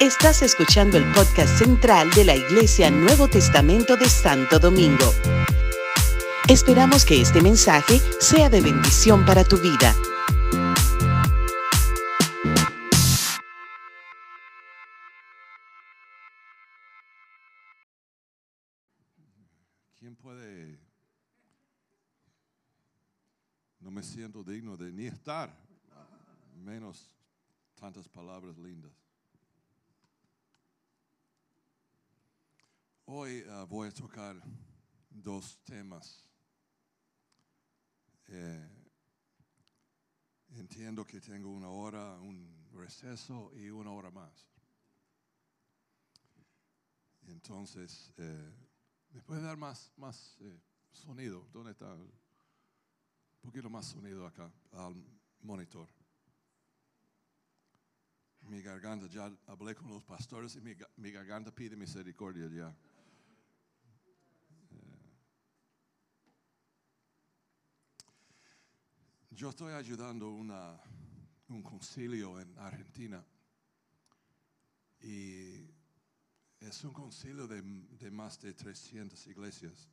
Estás escuchando el podcast central de la Iglesia Nuevo Testamento de Santo Domingo. Esperamos que este mensaje sea de bendición para tu vida. ¿Quién puede? No me siento digno de ni estar, menos tantas palabras lindas. Hoy ah, voy a tocar dos temas. Eh, entiendo que tengo una hora, un receso y una hora más. Entonces, eh, ¿me puede dar más, más eh, sonido? ¿Dónde está? Un poquito más sonido acá, al monitor. Mi garganta, ya hablé con los pastores y mi garganta pide misericordia ya. Yo estoy ayudando una, un concilio en Argentina y es un concilio de, más de 300 iglesias.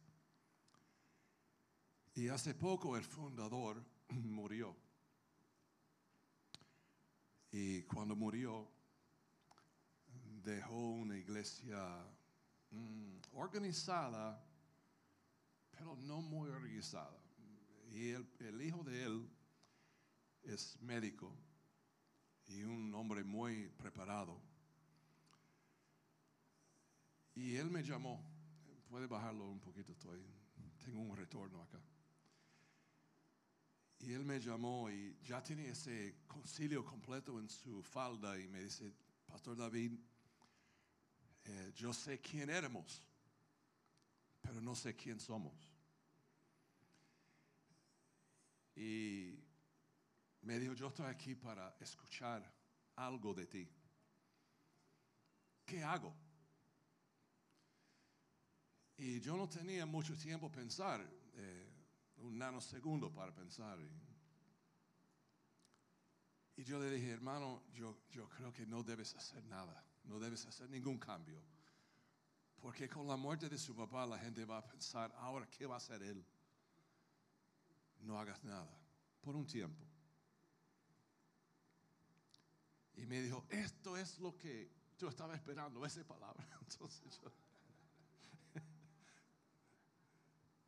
Y hace poco el fundador murió. Y cuando murió, dejó una iglesia mm, organizada, pero no muy organizada. Y el, hijo de él es médico y un hombre muy preparado. Y él me llamó, puede bajarlo un poquito, estoy, tengo un retorno acá. Y él me llamó y ya tenía ese concilio completo en su falda y me dice, Pastor David, eh, yo sé quién éramos, pero no sé quién somos. Y me dijo, yo estoy aquí para escuchar algo de ti. ¿Qué hago? Y yo no tenía mucho tiempo pensar, eh, un nanosegundo para pensar. Y, y yo le dije, hermano, yo, yo creo que no debes hacer nada, no debes hacer ningún cambio. Porque con la muerte de su papá la gente va a pensar, ahora, ¿qué va a hacer él? No hagas nada, por un tiempo. Y me dijo, esto es lo que yo estaba esperando, esa palabra. Entonces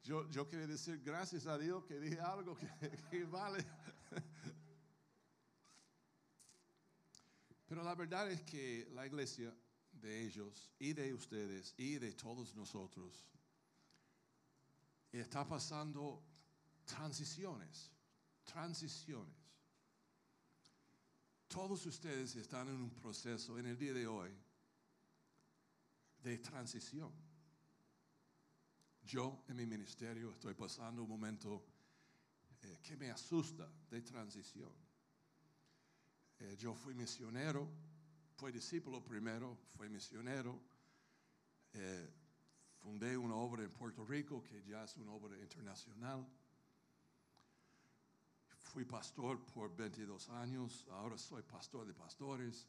yo... Yo, quería decir gracias a Dios que dije algo que, que vale. Pero la verdad es que la iglesia de ellos y de ustedes y de todos nosotros está pasando transiciones, transiciones. Todos ustedes están en un proceso en el día de hoy de transición. Yo en mi ministerio estoy pasando un momento eh, que me asusta de transición. Eh, yo fui misionero, fui discípulo primero, fui misionero. eh, fundé una obra en Puerto Rico que ya es una obra internacional. Fui pastor por 22 años, ahora soy pastor de pastores.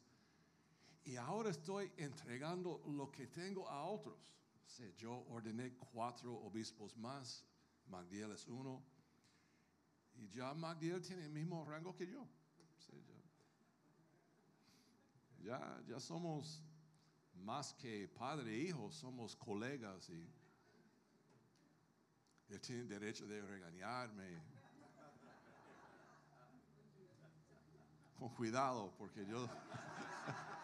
Y ahora estoy entregando lo que tengo a otros. Sí, yo ordené cuatro obispos más, Magdiel es uno, y ya Magdiel tiene el mismo rango que yo. Ya, ya somos más que padre e hijo, somos colegas y él tiene derecho de regañarme. Con cuidado, porque yo...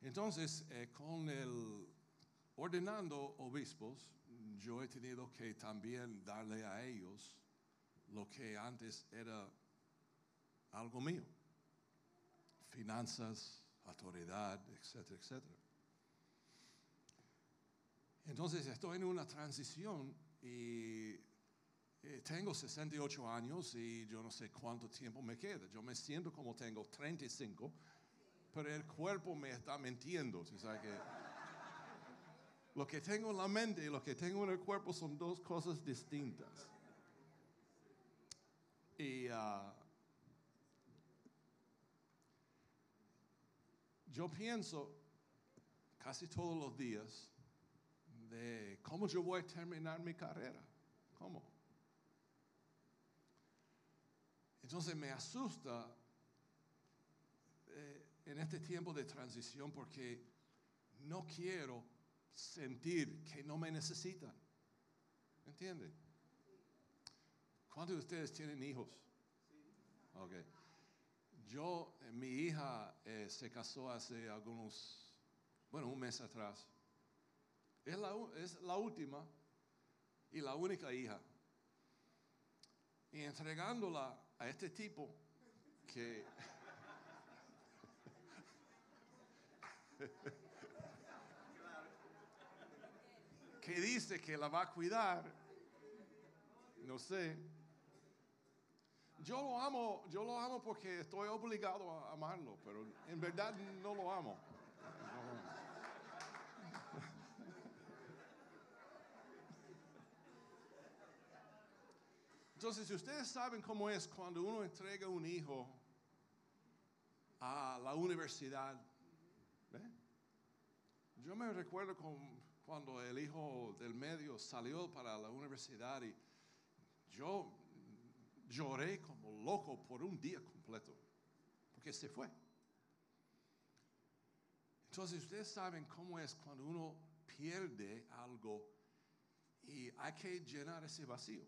Entonces, eh, con el ordenando obispos, yo he tenido que también darle a ellos lo que antes era algo mío. Finanzas, autoridad, etcétera, etcétera. Entonces estoy en una transición y eh, tengo 68 años y yo no sé cuánto tiempo me queda. Yo me siento como tengo 35, pero el cuerpo me está mintiendo. ¿sí sabe que? Lo que tengo en la mente y lo que tengo en el cuerpo son dos cosas distintas. Y ah, yo pienso casi todos los días cómo yo voy a terminar mi carrera. ¿Cómo? Entonces me asusta eh, en este tiempo de transición porque no quiero sentir que no me necesitan. ¿Entienden? ¿Cuántos de ustedes tienen hijos? Ok. Yo, eh, mi hija eh, se casó hace algunos, bueno, un mes atrás. Es la, es la última y la única hija. Y entregándola a este tipo que... que dice que la va a cuidar, no sé. Yo lo amo, yo lo amo porque estoy obligado a amarlo, pero en verdad no lo amo. Entonces, si ustedes saben cómo es cuando uno entrega un hijo a la universidad, yo me recuerdo cuando el hijo del medio salió para la universidad y yo lloré como loco por un día completo, porque se fue. Entonces, ustedes saben cómo es cuando uno pierde algo y hay que llenar ese vacío.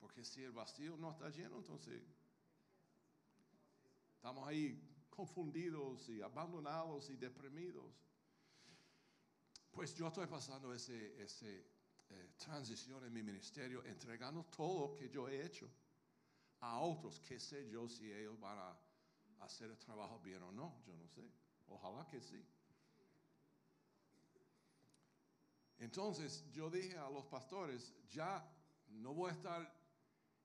Porque si el vacío no está lleno, entonces estamos ahí confundidos y abandonados y deprimidos. Pues yo estoy pasando esa ese, eh, transición en mi ministerio, entregando todo lo que yo he hecho a otros. ¿Qué sé yo si ellos van a hacer el trabajo bien o no? Yo no sé. Ojalá que sí. Entonces yo dije a los pastores, ya no voy a estar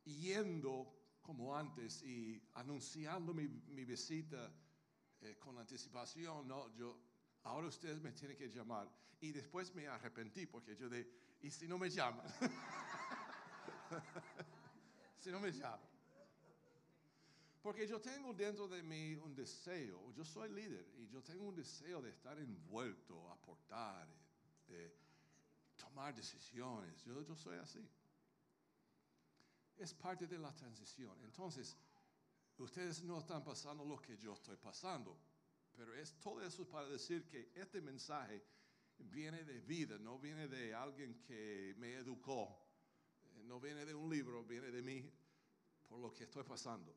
yendo como antes y anunciando mi, visita eh, con anticipación, no, yo, ahora ustedes me tienen que llamar. Y después me arrepentí porque yo de, ¿y si no me llaman? si no me llaman. Porque yo tengo dentro de mí un deseo, yo soy líder y yo tengo un deseo de estar envuelto, aportar, de tomar decisiones. Yo, yo soy así es parte de la transición. Entonces, ustedes no están pasando lo que yo estoy pasando, pero es todo eso para decir que este mensaje viene de vida, no viene de alguien que me educó, eh, no viene de un libro, viene de mí por lo que estoy pasando.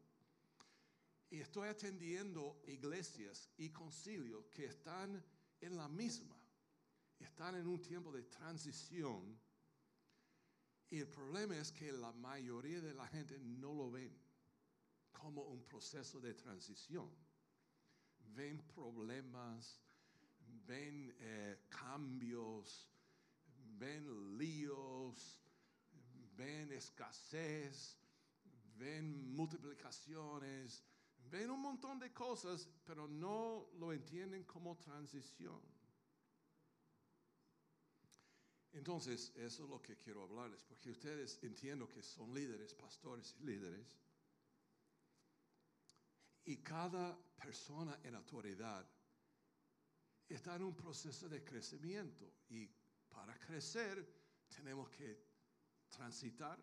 Y estoy atendiendo iglesias y concilios que están en la misma, están en un tiempo de transición y el problema es que la mayoría de la gente no lo ven como un proceso de transición. Ven problemas, ven eh, cambios, ven líos, ven escasez, ven multiplicaciones, ven un montón de cosas, pero no lo entienden como transición. Entonces, eso es lo que quiero hablarles, porque ustedes entiendo que son líderes, pastores y líderes. Y cada persona en autoridad está en un proceso de crecimiento. Y para crecer tenemos que transitar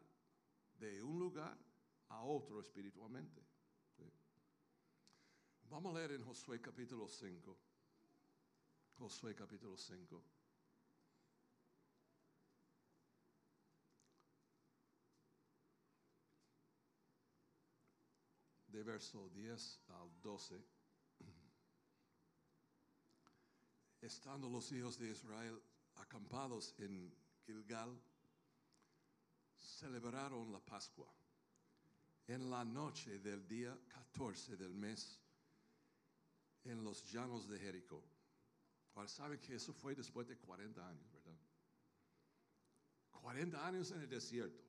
de un lugar a otro espiritualmente. Vamos a leer en Josué capítulo 5. Josué capítulo 5. De verso 10 al 12, estando los hijos de Israel acampados en Gilgal, celebraron la Pascua en la noche del día 14 del mes en los llanos de Jericó. Ahora saben que eso fue después de 40 años, ¿verdad? 40 años en el desierto.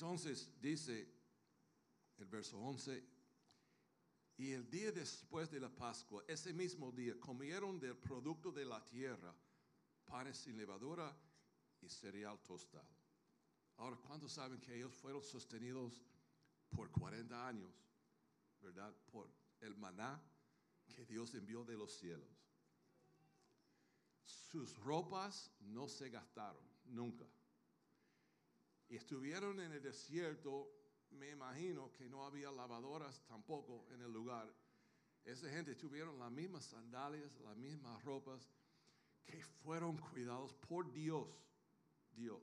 Entonces dice el verso 11, Y el día después de la Pascua, ese mismo día, comieron del producto de la tierra, panes sin levadura y cereal tostado. Ahora, ¿cuántos saben que ellos fueron sostenidos por 40 años, verdad? Por el maná que Dios envió de los cielos. Sus ropas no se gastaron, nunca. Y estuvieron en el desierto, me imagino que no había lavadoras tampoco en el lugar. Esa gente tuvieron las mismas sandalias, las mismas ropas, que fueron cuidados por Dios, Dios.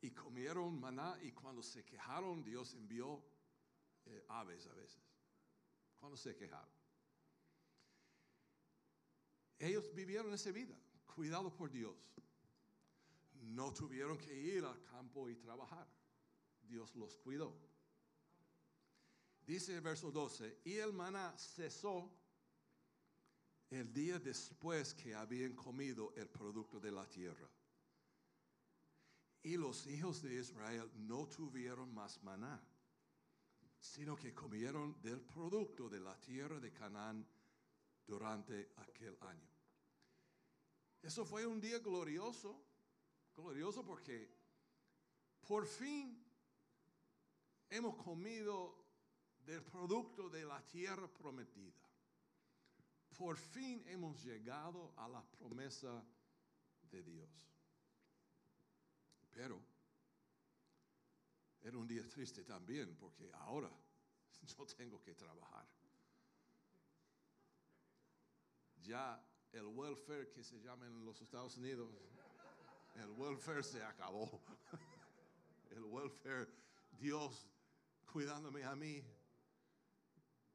Y comieron maná y cuando se quejaron, Dios envió eh, aves a veces. Cuando se quejaron. Ellos vivieron esa vida, cuidados por Dios. No tuvieron que ir al campo y trabajar. Dios los cuidó. Dice el verso 12, y el maná cesó el día después que habían comido el producto de la tierra. Y los hijos de Israel no tuvieron más maná, sino que comieron del producto de la tierra de Canaán durante aquel año. Eso fue un día glorioso, glorioso porque por fin hemos comido del producto de la tierra prometida. Por fin hemos llegado a la promesa de Dios. Pero era un día triste también porque ahora yo tengo que trabajar. Ya el welfare que se llama en los Estados Unidos, el welfare se acabó. El welfare, Dios cuidándome a mí,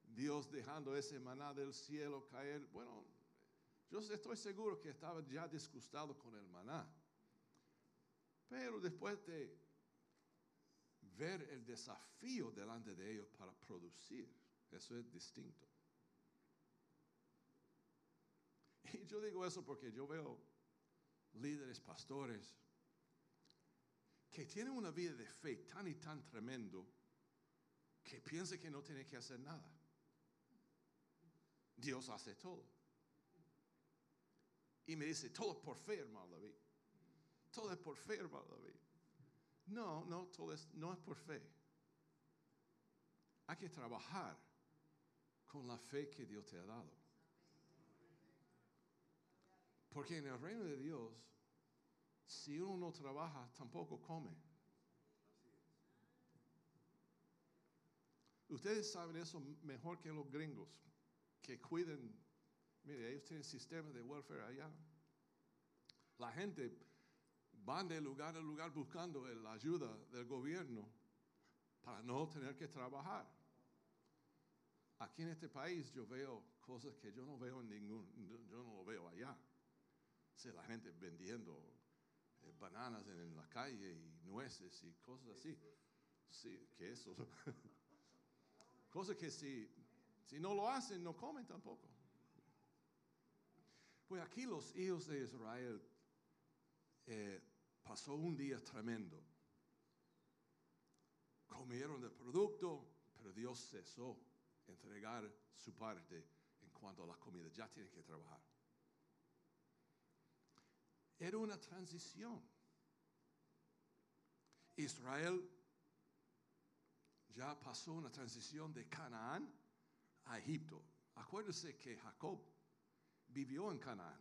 Dios dejando ese maná del cielo caer. Bueno, yo estoy seguro que estaba ya disgustado con el maná. Pero después de ver el desafío delante de ellos para producir, eso es distinto. Y yo digo eso porque yo veo líderes, pastores, que tienen una vida de fe tan y tan tremendo que piensan que no tienen que hacer nada. Dios hace todo. Y me dice, todo por fe, hermano David. Todo es por fe, hermano David. No, no, todo es, no es por fe. Hay que trabajar con la fe que Dios te ha dado. Porque en el reino de Dios, si uno no trabaja, tampoco come. Ustedes saben eso mejor que los gringos, que cuiden, mire, ellos tienen sistema de welfare allá. La gente van de lugar a lugar buscando la ayuda del gobierno para no tener que trabajar. Aquí en este país yo veo cosas que yo no veo en ningún, yo no lo veo allá. O la gente vendiendo eh, bananas en, la calle y nueces y cosas así. Sí, que eso. cosas que si, si no lo hacen, no comen tampoco. Pues aquí los hijos de Israel eh, pasó un día tremendo. Comieron del producto, pero Dios cesó entregar su parte en cuanto a la comida. Ya tienen que trabajar. Era una transición. Israel ya pasó una transición de Canaán a Egipto. Acuérdese que Jacob vivió en Canaán.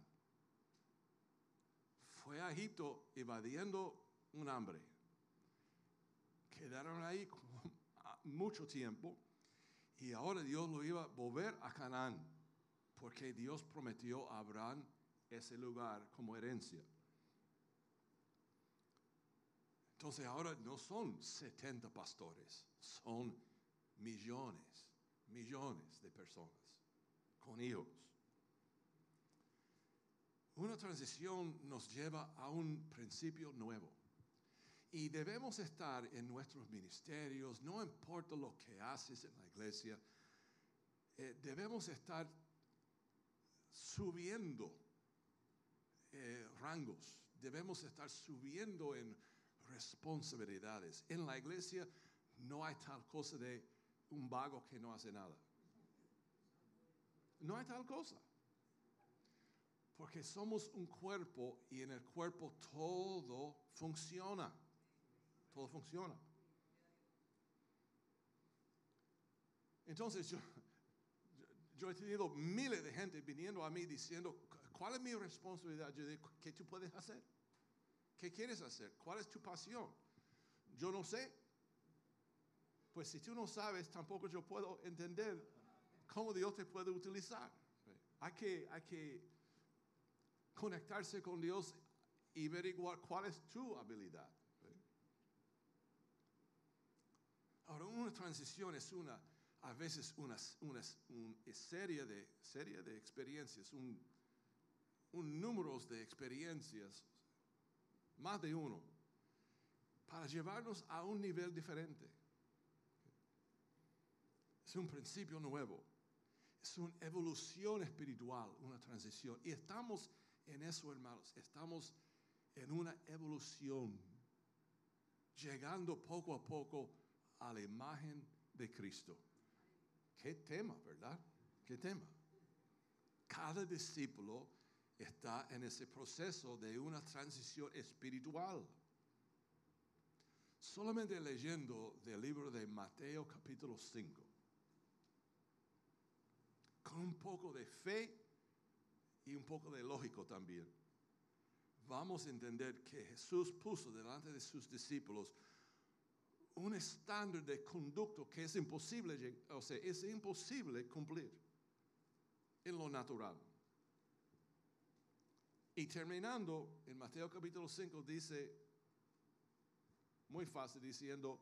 Fue a Egipto evadiendo un hambre. Quedaron ahí mucho tiempo y ahora Dios lo iba a volver a Canaán porque Dios prometió a Abraham ese lugar como herencia. Entonces ahora no son 70 pastores, son millones, millones de personas con hijos. Una transición nos lleva a un principio nuevo. Y debemos estar en nuestros ministerios, no importa lo que haces en la iglesia, eh, debemos estar subiendo eh, rangos, debemos estar subiendo en responsabilidades. En la iglesia no hay tal cosa de un vago que no hace nada. No hay tal cosa. Porque somos un cuerpo y en el cuerpo todo funciona. Todo funciona. Entonces yo, yo, he tenido miles de gente viniendo a mí diciendo, ¿cuál es mi responsabilidad? Yo digo, ¿qué tú puedes hacer? ¿Qué quieres hacer? ¿Cuál es tu pasión? Yo no sé. Pues si tú no sabes, tampoco yo puedo entender cómo Dios te puede utilizar. Hay que, hay que conectarse con Dios y averiguar cuál es tu habilidad. Ahora, una transición es una, a veces una, una, serie, de, serie de experiencias, un, un número de experiencias, más de uno, para llevarnos a un nivel diferente. Es un principio nuevo, es una evolución espiritual, una transición. Y estamos en eso, hermanos, estamos en una evolución, llegando poco a poco a la imagen de Cristo. Qué tema, ¿verdad? Qué tema. Cada discípulo está en ese proceso de una transición espiritual. Solamente leyendo del libro de Mateo capítulo 5, con un poco de fe y un poco de lógico también, vamos a entender que Jesús puso delante de sus discípulos un estándar de conducto que es imposible, o sea, es imposible cumplir en lo natural. Y terminando, en Mateo capítulo 5 dice, muy fácil, diciendo,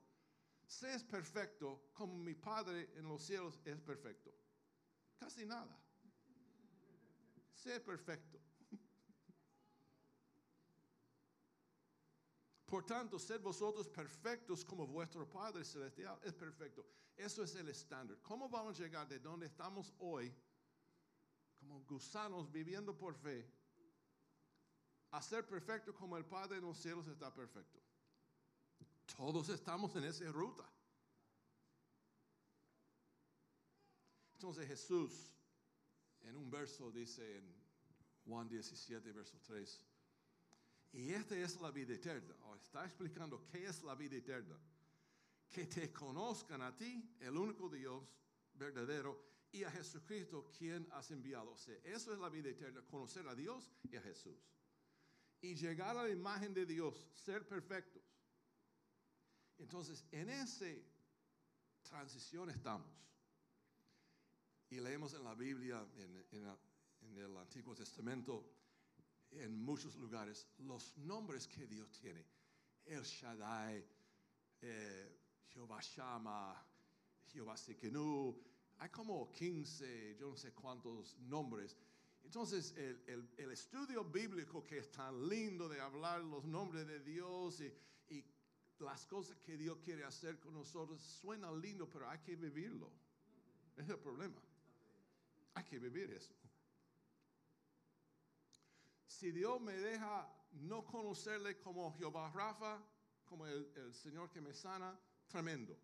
es perfecto como mi Padre en los cielos es perfecto. Casi nada. Sé perfecto. Por tanto, sed vosotros perfectos como vuestro Padre Celestial es perfecto. Eso es el estándar. ¿Cómo vamos a llegar de donde estamos hoy, como gusanos viviendo por fe, a ser perfecto como el Padre en los cielos está perfecto? Todos estamos en esa ruta. Entonces Jesús en un verso dice en Juan 17, verso 3, y esta es la vida eterna. está explicando qué es la vida eterna. Que te conozcan a ti, el único Dios verdadero, y a Jesucristo, quien has enviado. O sea, eso es la vida eterna, conocer a Dios y a Jesús. Y llegar a la imagen de Dios, ser perfectos. Entonces, en esa transición estamos. Y leemos en la Biblia, en, el Antiguo Testamento, en muchos lugares los nombres que Dios tiene. El Shaddai, eh, Jehová Shama, Jehová Sekenu. Hay como 15, yo no sé cuántos nombres. Entonces, el, estudio bíblico que es tan lindo de hablar los nombres de Dios y las cosas que Dios quiere hacer con nosotros, suena lindo, pero hay que vivirlo. Es el problema. Hay que vivir eso si Dios me deja no conocerle como Jehová Rafa, como el, Señor que me sana, tremendo.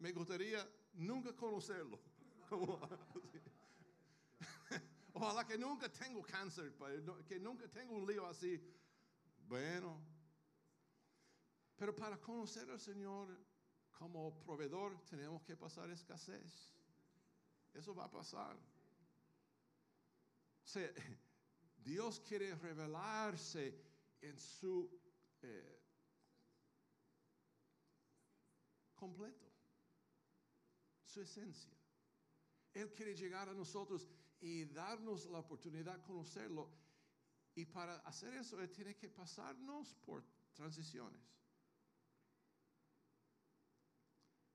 Me gustaría nunca conocerlo. Ojalá que nunca tengo cáncer, que nunca tengo un lío así. Bueno, pero para conocer al Señor como proveedor tenemos que pasar escasez. Eso va a pasar. Dios quiere revelarse en su eh, completo, su esencia. Él quiere llegar a nosotros y darnos la oportunidad de conocerlo. Y para hacer eso, Él tiene que pasarnos por transiciones.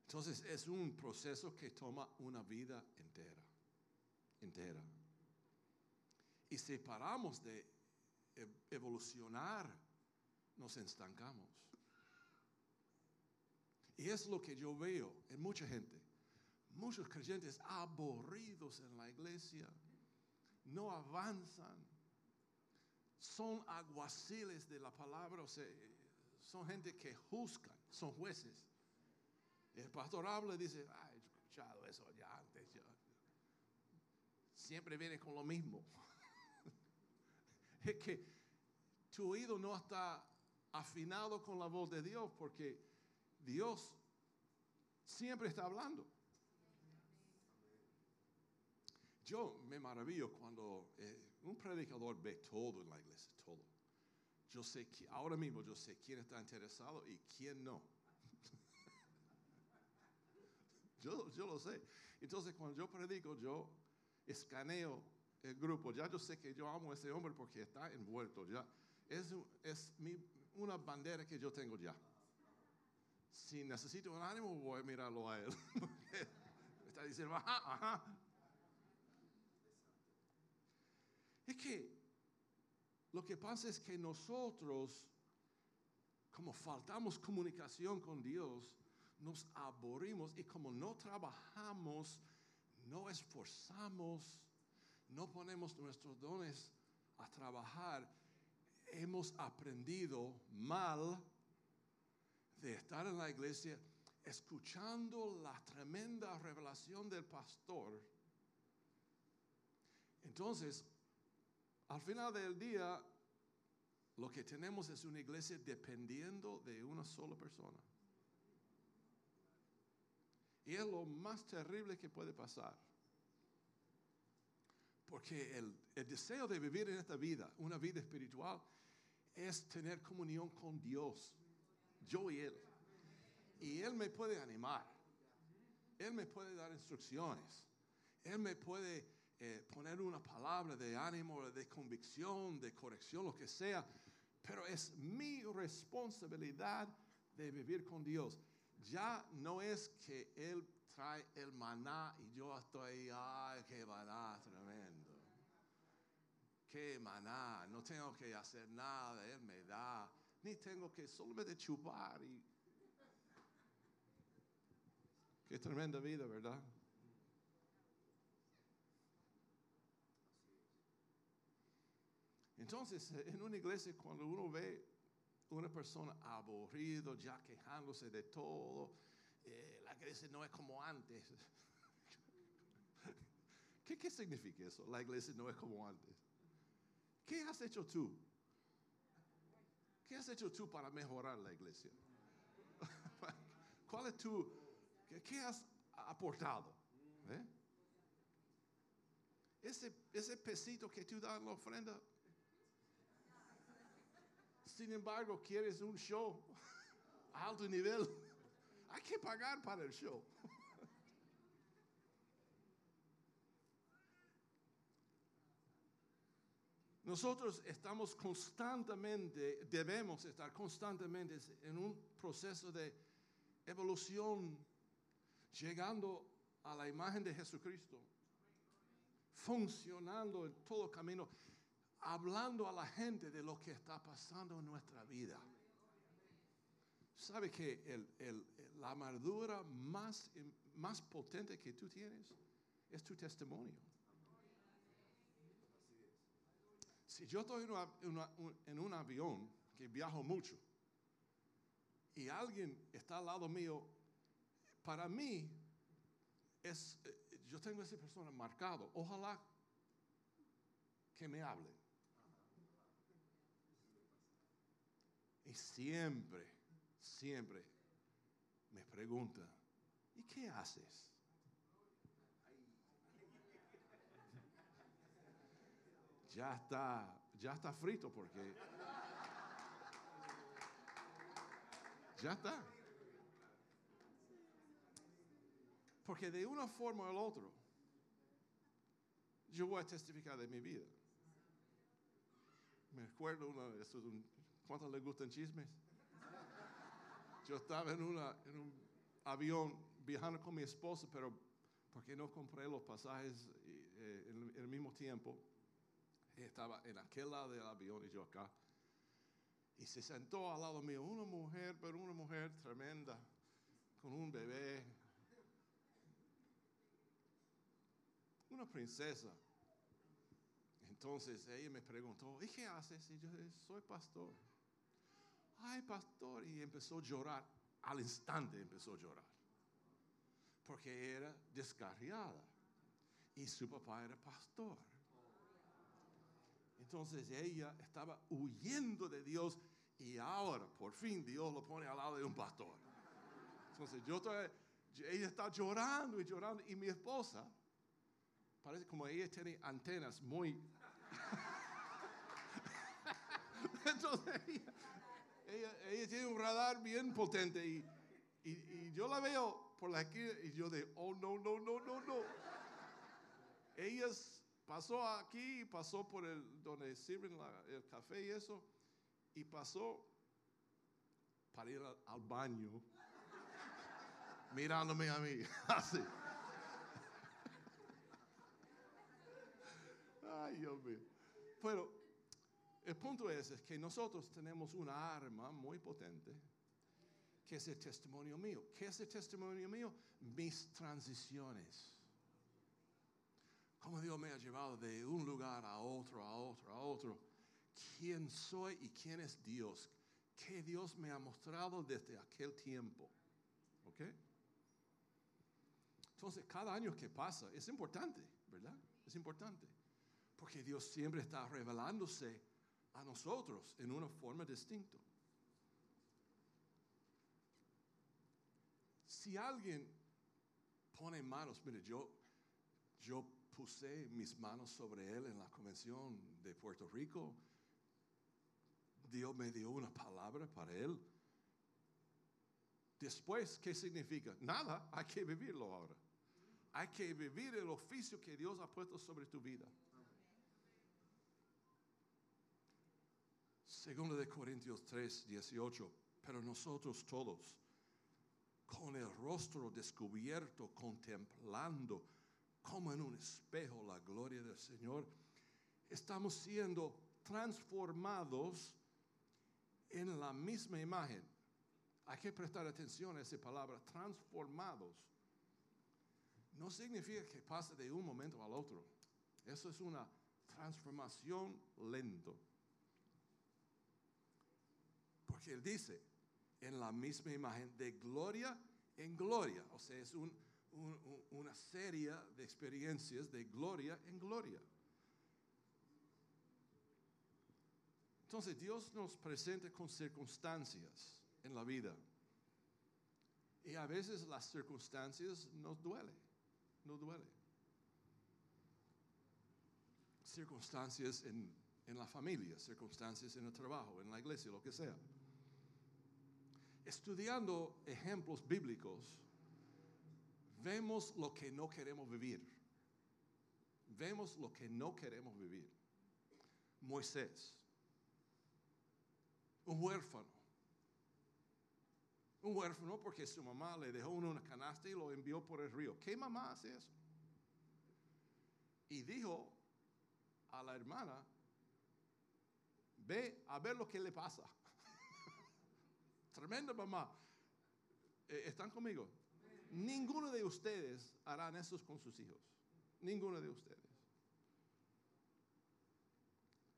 Entonces es un proceso que toma una vida entera, entera y si paramos de evolucionar, nos estancamos. Y es lo que yo veo en mucha gente. Muchos creyentes aburridos en la iglesia, no avanzan, son aguaciles de la palabra, o sea, son gente que juzgan, son jueces. El pastor habla y dice, ay, he escuchado eso ya antes. yo". Siempre viene con lo mismo. es que tu oído no está afinado con la voz de Dios porque Dios siempre está hablando. Yo me maravillo cuando eh, un predicador ve todo en la iglesia, todo. Yo sé que ahora mismo yo sé quién está interesado y quién no. yo, yo lo sé. Entonces cuando yo predico, yo escaneo el grupo. Ya yo sé que yo amo a ese hombre porque está envuelto. Ya es, es mi- una bandera que yo tengo ya. Si necesito un ánimo, voy a mirarlo a él. Está diciendo, ajá, ajá. Es que lo que pasa es que nosotros, como faltamos comunicación con Dios, nos aburrimos y como no trabajamos, no esforzamos, no ponemos nuestros dones a trabajar, hemos aprendido mal de estar en la iglesia escuchando la tremenda revelación del pastor. Entonces, al final del día, lo que tenemos es una iglesia dependiendo de una sola persona. Y es lo más terrible que puede pasar. Porque el, deseo de vivir en esta vida, una vida espiritual, es tener comunión con Dios, yo y Él. Y Él me puede animar, Él me puede dar instrucciones, Él me puede eh, poner una palabra de ánimo, de convicción, de corrección, lo que sea, pero es mi responsabilidad de vivir con Dios. Ya no es que Él trae el maná y yo estoy, ay, qué maná tremendo. Qué maná, no tengo que hacer nada, Él me da, ni tengo que solamente chupar y... Qué tremenda vida, ¿verdad? Entonces, en una iglesia, cuando uno ve una persona aburrido, ya quejándose de todo, eh, la iglesia no es como antes. ¿Qué, ¿Qué significa eso? La iglesia no es como antes. ¿Qué has hecho tú? ¿Qué has hecho tú para mejorar la iglesia? ¿Cuál es tu, qué, has aportado? ¿Eh? Ese, ese pesito que tú das en la ofrenda, sin embargo, quieres un show a alto nivel, hay que pagar para el show. Nosotros estamos constantemente, debemos estar constantemente en un proceso de evolución, llegando a la imagen de Jesucristo, funcionando en todo camino, hablando a la gente de lo que está pasando en nuestra vida. ¿Sabe que el- el- la amargura más, más potente que tú tienes es tu testimonio? Si yo estoy en un avión que viajo mucho y alguien está al lado mío, para mí es, eh, yo tengo a esa persona marcado. Ojalá que me hable. Siempre, siempre me pregunta, ¿y qué haces? Ya está, ya está frito porque ya está. Porque de una forma o la otra, yo voy a testificar de mi vida. Me acuerdo una vez, un- ¿cuántos les gustan chismes? Yo estaba en, un avión viajando con mi esposa, pero porque no compré los pasajes eh, en, el mismo tiempo, estaba en aquel lado del avión y yo acá. Y se sentó al lado mío una mujer, pero una mujer tremenda, con un bebé, una princesa. Entonces ella me preguntó, ¿y qué haces? Y yo soy pastor. Ay, pastor. Y empezó a llorar. Al instante empezó a llorar. porque era descarriada y su papá era pastor. Entonces ella estaba huyendo de Dios y ahora por fin Dios lo pone al lado de un pastor. Entonces yo estoy, ella está llorando y llorando y mi esposa parece como ella tiene antenas muy... Entonces ella, ella, tiene un radar bien potente y, y, yo la veo por la esquina y yo de, oh no, no, no, no, no. Ella pasó aquí, pasó por el donde sirven el café y eso, y pasó para ir al, al baño mirándome a mí, así. Ay, Dios mío. Pero el punto es, es que nosotros tenemos una arma muy potente, que es el testimonio mío. ¿Qué es el testimonio mío? Mis transiciones. Cómo Dios me ha llevado de un lugar a otro, a otro, a otro. ¿Quién soy y quién es Dios? ¿Qué Dios me ha mostrado desde aquel tiempo? ¿Ok? Entonces, cada año que pasa es importante, ¿verdad? Es importante. Porque Dios siempre está revelándose a nosotros en una forma distinta. Si alguien pone manos, mire, yo, yo puse mis manos sobre él en la convención de Puerto Rico. Dios me dio una palabra para él. Después, ¿qué significa? Nada, hay que vivirlo ahora. Hay que vivir el oficio que Dios ha puesto sobre tu vida. Segundo de Corintios 3, 18. Pero nosotros todos, con el rostro descubierto, contemplando como en un espejo la gloria del Señor, estamos siendo transformados en la misma imagen. Hay que prestar atención a esa palabra, transformados. No significa que pase de un momento al otro. Eso es una transformación lento. Él dice, en la misma imagen, de gloria en gloria. O sea, es un, una serie de experiencias de gloria en gloria. Entonces Dios nos presenta con circunstancias en la vida. Y a veces las circunstancias nos duelen, nos duele. Circunstancias en, en la familia, circunstancias en el trabajo, en la iglesia, lo que sea. Estudiando ejemplos bíblicos, vemos lo que no queremos vivir. Vemos lo que no queremos vivir. Moisés, un huérfano. Un huérfano porque su mamá le dejó en una canasta y lo envió por el río. ¿Qué mamá hace eso? Y dijo a la hermana, ve a ver lo que le pasa. Tremenda mamá. Eh, ¿Están conmigo? Ninguno de ustedes harán eso con sus hijos. Ninguno de ustedes.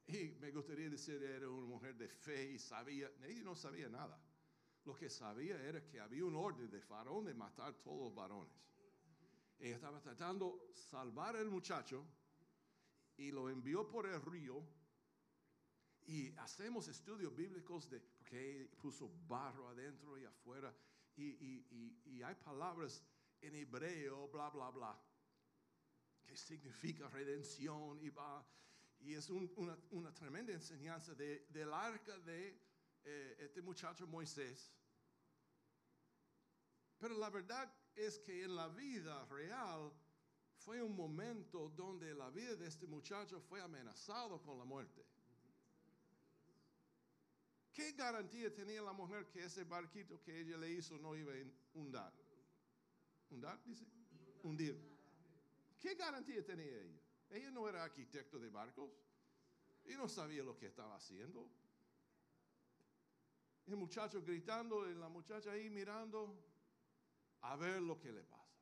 Y me gustaría decir, era una mujer de fe y sabía, ella no sabía nada. Lo que sabía era que había un orden de Faraón de matar a todos los varones. Ella estaba tratando de salvar al muchacho y lo envió por el río. Y hacemos estudios bíblicos de, puso barro adentro y afuera y, hay palabras en hebreo, bla, bla, bla, que significa redención y va. Y es una, tremenda enseñanza de, del arca de eh, este muchacho Moisés. Pero la verdad es que en la vida real fue un momento donde la vida de este muchacho fue amenazado con la muerte. ¿Qué garantía tenía la mujer que ese barquito que ella le hizo no iba a hundar? ¿Hundar? Dice. Hundir. ¿Qué garantía tenía ella? Ella no era arquitecto de barcos y no sabía lo que estaba haciendo. El muchacho gritando y la muchacha ahí mirando a ver lo que le pasa.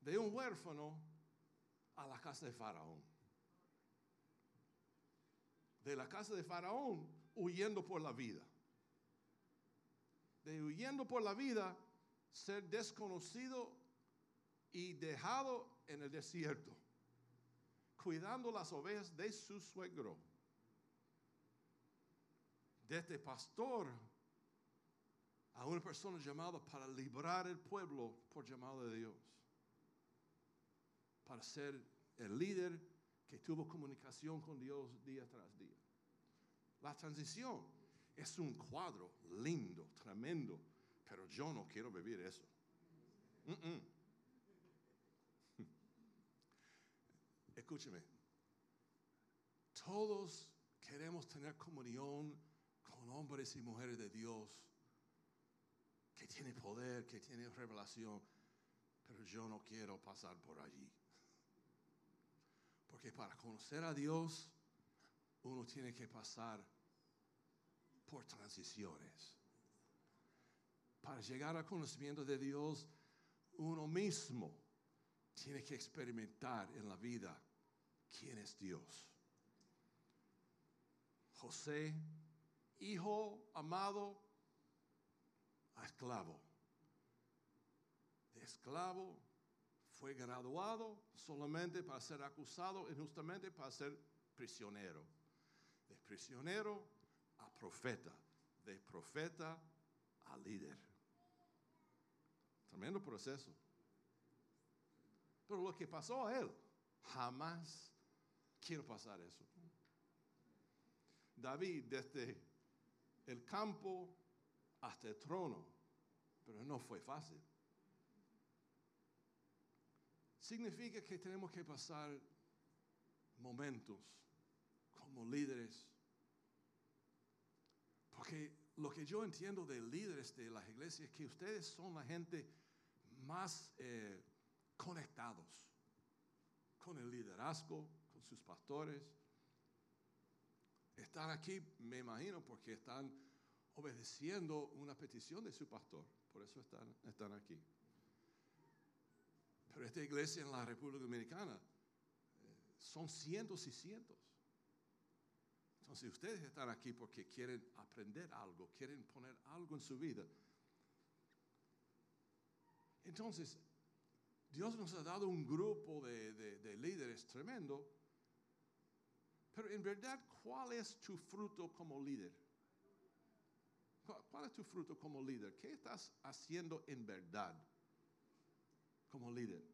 De un huérfano a la casa de Faraón. De la casa de Faraón huyendo por la vida. De huyendo por la vida ser desconocido y dejado en el desierto, cuidando las ovejas de su suegro. Desde pastor a una persona llamada para librar el pueblo por llamado de Dios, para ser el líder que tuvo comunicación con Dios día tras. La transición es un cuadro lindo, tremendo, pero yo no quiero vivir eso. Escúcheme, todos queremos tener comunión con hombres y mujeres de Dios que tienen poder, que tienen revelación, pero yo no quiero pasar por allí. Porque para conocer a Dios, uno tiene que pasar por transiciones. Para llegar al conocimiento de Dios, uno mismo tiene que experimentar en la vida quién es Dios. José, hijo amado a esclavo. Esclavo fue graduado solamente para ser acusado, injustamente para ser prisionero. De prisionero a profeta, de profeta a líder. Tremendo proceso. Pero lo que pasó a él, jamás quiero pasar eso. David, desde el campo hasta el trono, pero no fue fácil. Significa que tenemos que pasar momentos como líderes. Porque lo que yo entiendo de líderes de las iglesias es que ustedes son la gente más eh, conectados con el liderazgo, con sus pastores. Están aquí, me imagino, porque están obedeciendo una petición de su pastor. Por eso están, están aquí. Pero esta iglesia en la República Dominicana eh, son cientos y cientos. Entonces ustedes están aquí porque quieren aprender algo, quieren poner algo en su vida. Entonces, Dios nos ha dado un grupo de, de líderes tremendo, pero en verdad, ¿cuál es tu fruto como líder? ¿Cuál es tu fruto como líder? ¿Qué estás haciendo en verdad como líder?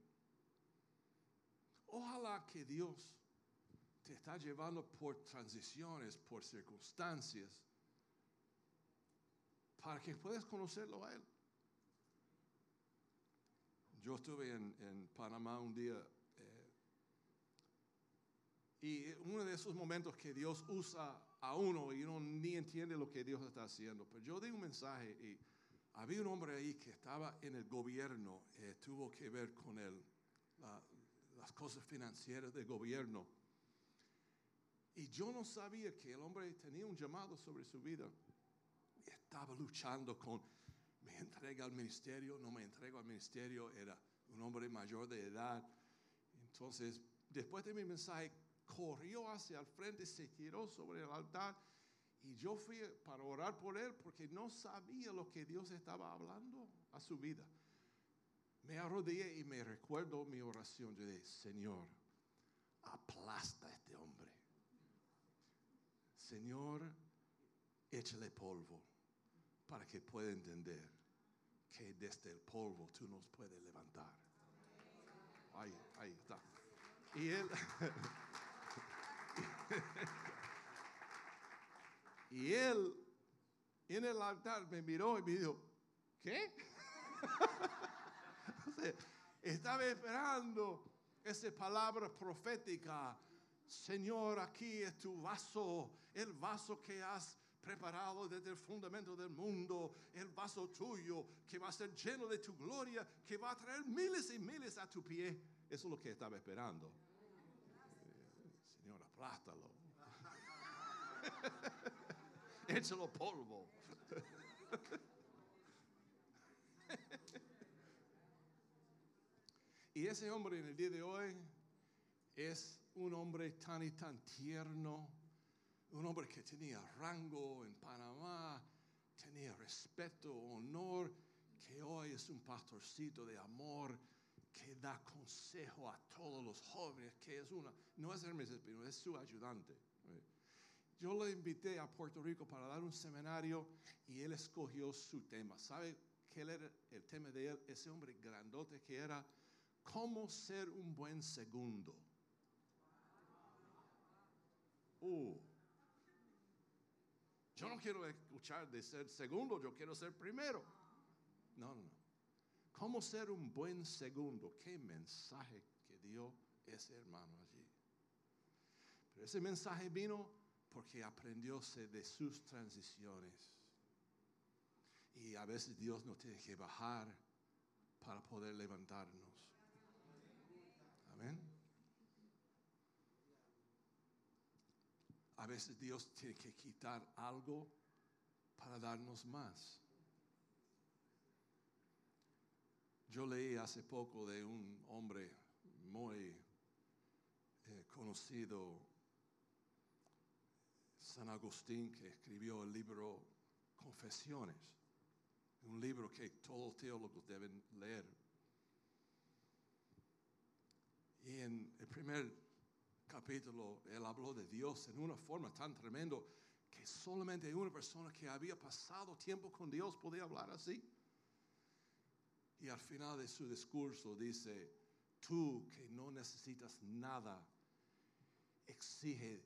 Ojalá que Dios te está llevando por transiciones, por circunstancias, para que puedas conocerlo a Él. Yo estuve en, Panamá un día eh, y uno de esos momentos que Dios usa a uno y uno ni entiende lo que Dios está haciendo. Pero yo di un mensaje y había un hombre ahí que estaba en el gobierno, eh, tuvo que ver con el, las cosas financieras del gobierno. Y yo no sabía que el hombre tenía un llamado sobre su vida. Estaba luchando con, me entrega al ministerio, no me entrego al ministerio, era un hombre mayor de edad. Entonces, después de mi mensaje, corrió hacia el frente, se tiró sobre el altar y yo fui para orar por él porque no sabía lo que Dios estaba hablando a su vida. Me arrodillé y me recuerdo mi oración. Yo dije, Señor, aplasta a este hombre. Señor, échale polvo para que pueda entender que desde el polvo tú nos puedes levantar. Ahí, ahí está. Y él, y él en el altar me miró y me dijo, ¿qué? estaba esperando esa palabra profética. Señor, aquí es tu vaso, el vaso que has preparado desde el fundamento del mundo, el vaso tuyo que va a ser lleno de tu gloria, que va a traer miles y miles a tu pie. Eso es lo que estaba esperando. Señor, aplástalo. Échalo polvo. y ese hombre en el día de hoy es un hombre tan y tan tierno, un hombre que tenía rango en Panamá, tenía respeto, honor, que hoy es un pastorcito de amor que da consejo a todos los jóvenes, que es una, no es Hermes Espino, es su ayudante. Yo lo invité a Puerto Rico para dar un seminario y él escogió su tema. ¿Sabe qué era el tema de él? Ese hombre grandote que era cómo ser un buen segundo. Uh. Yo no quiero escuchar de ser segundo, yo quiero ser primero. No, no, no. ¿Cómo ser un buen segundo? Qué mensaje que dio ese hermano allí. Pero ese mensaje vino porque aprendió de sus transiciones. Y a veces Dios nos tiene que bajar para poder levantarnos. Amén. A veces Dios tiene que quitar algo para darnos más. Yo leí hace poco de un hombre muy eh, conocido, San Agustín, que escribió el libro Confesiones, un libro que todos los teólogos deben leer. Y en el primer capítulo, él habló de Dios en una forma tan tremenda que solamente una persona que había pasado tiempo con Dios podía hablar así. Y al final de su discurso dice, tú que no necesitas nada, exige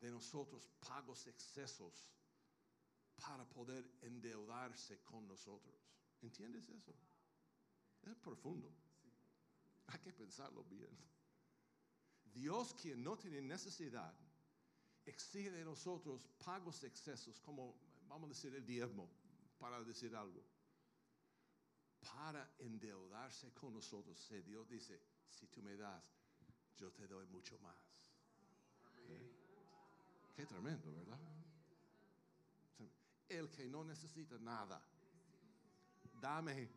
de nosotros pagos excesos para poder endeudarse con nosotros. ¿Entiendes eso? Es profundo. Hay que pensarlo bien. Dios quien no tiene necesidad exige de nosotros pagos excesos, como vamos a decir el diezmo, para decir algo para endeudarse con nosotros. Dios dice, si tú me das, yo te doy mucho más. ¿Eh? Qué tremendo, ¿verdad? El que no necesita nada, dame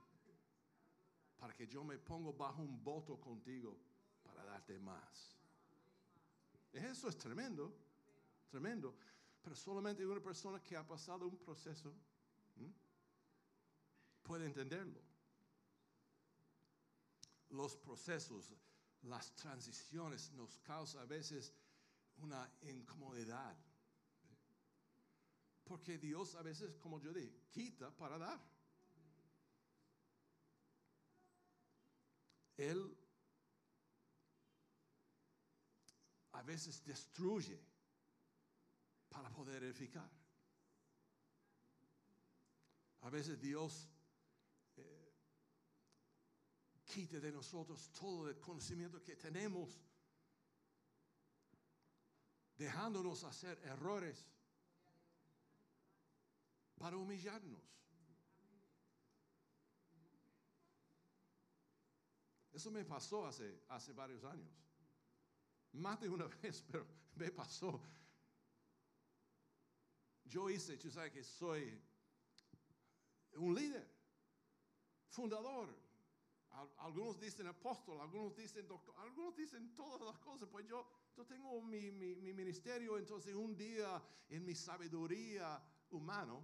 para que yo me ponga bajo un voto contigo para darte más. Eso es tremendo, tremendo. Pero solamente una persona que ha pasado un proceso puede entenderlo los procesos, las transiciones nos causa a veces una incomodidad. Porque Dios a veces, como yo dije, quita para dar. Él a veces destruye para poder edificar. A veces Dios quite de nosotros todo el conocimiento que tenemos, dejándonos hacer errores para humillarnos. Eso me pasó hace, hace varios años. Más de una vez, pero me pasó. Yo hice, tú sabes que soy un líder, fundador, algunos dicen apóstol, algunos dicen doctor, algunos dicen todas las cosas. Pues yo, yo tengo mi, mi, mi ministerio, entonces un día en mi sabiduría humano,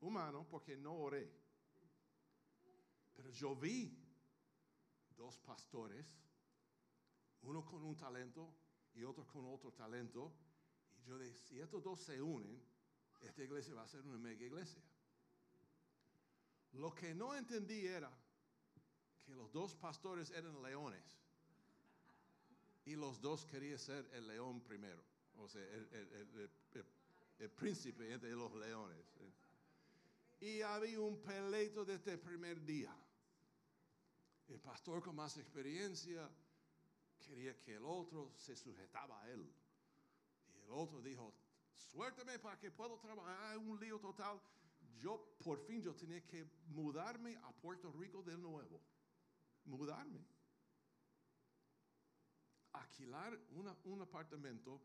humano, porque no oré, pero yo vi dos pastores, uno con un talento y otro con otro talento, y yo dije, si estos dos se unen, esta iglesia va a ser una mega iglesia. Lo que no entendí era que los dos pastores eran leones y los dos querían ser el león primero, o sea, el, príncipe entre los leones. Y había un peleito desde el primer día. El pastor con más experiencia quería que el otro se sujetaba a él. Y el otro dijo, suéltame para que pueda trabajar. un lío total yo por fin yo tenía que mudarme a Puerto Rico de nuevo. Mudarme. Alquilar un apartamento,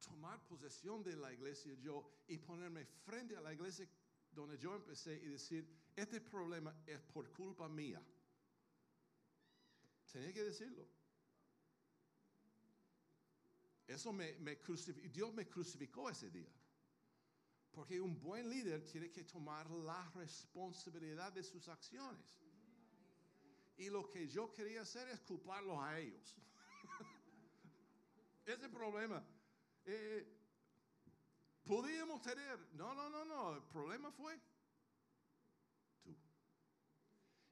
tomar posesión de la iglesia yo y ponerme frente a la iglesia donde yo empecé y decir, este problema es por culpa mía. Tenía que decirlo. Eso me, me Dios me crucificó ese día Porque un buen líder tiene que tomar la responsabilidad de sus acciones. Y lo que yo quería hacer es culparlos a ellos. Ese problema. Eh, podíamos tener. No, no, no, no. El problema fue tú.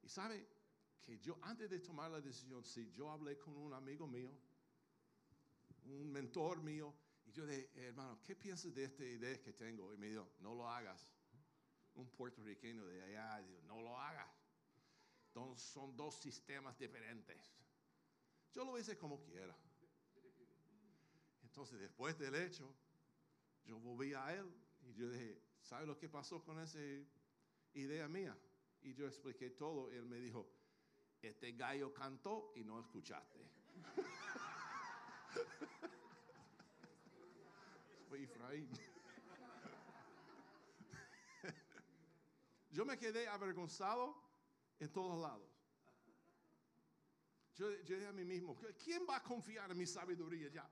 Y sabe que yo, antes de tomar la decisión, si yo hablé con un amigo mío, un mentor mío, y yo dije, hermano, ¿qué piensas de esta idea que tengo? Y me dijo, no lo hagas. Un puertorriqueño de allá, no lo hagas. Entonces, son dos sistemas diferentes. Yo lo hice como quiera. Entonces, después del hecho, yo volví a él y yo dije, ¿sabe lo que pasó con esa idea mía? Y yo expliqué todo. Él me dijo, este gallo cantó y no escuchaste. Fue Efraín. Yo me quedé avergonzado en todos lados. Yo, yo a mí mismo, ¿quién va a confiar en mi sabiduría ya?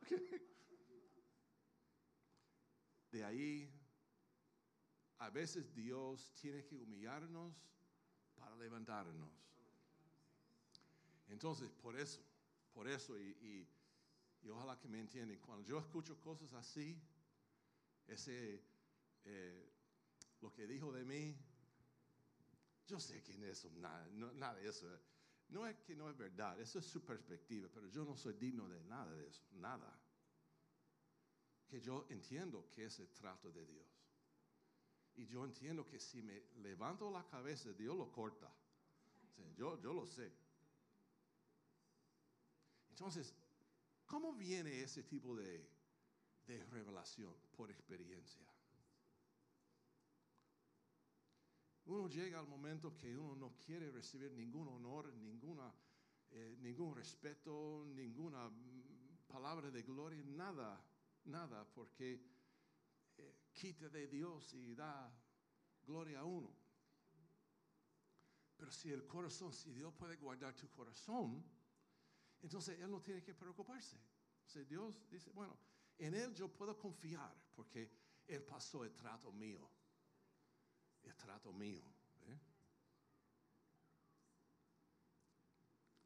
De ahí, a veces Dios tiene que humillarnos para levantarnos. Entonces, por eso, por eso, y, ojalá que me entiendan, cuando yo escucho cosas así, ese, eh, lo que dijo de mí, yo sé que eso, nada, nada de eso. No es que no es verdad, eso es su perspectiva, pero yo no soy digno de nada de eso, nada. Que yo entiendo que es el trato de Dios. Y yo entiendo que si me levanto la cabeza, Dios lo corta. yo, yo lo sé. Entonces, ¿cómo viene ese tipo de, revelación? Por experiencia. Uno llega al momento que uno no quiere recibir ningún honor, ninguna, eh, ningún respeto, ninguna mm, palabra de gloria, nada, nada, porque eh, quita de Dios y da gloria a uno. Pero si el corazón, si Dios puede guardar tu corazón, entonces Él no tiene que preocuparse. O Dios dice, bueno, en Él yo puedo confiar porque Él pasó el trato mío. El trato mío. ¿eh?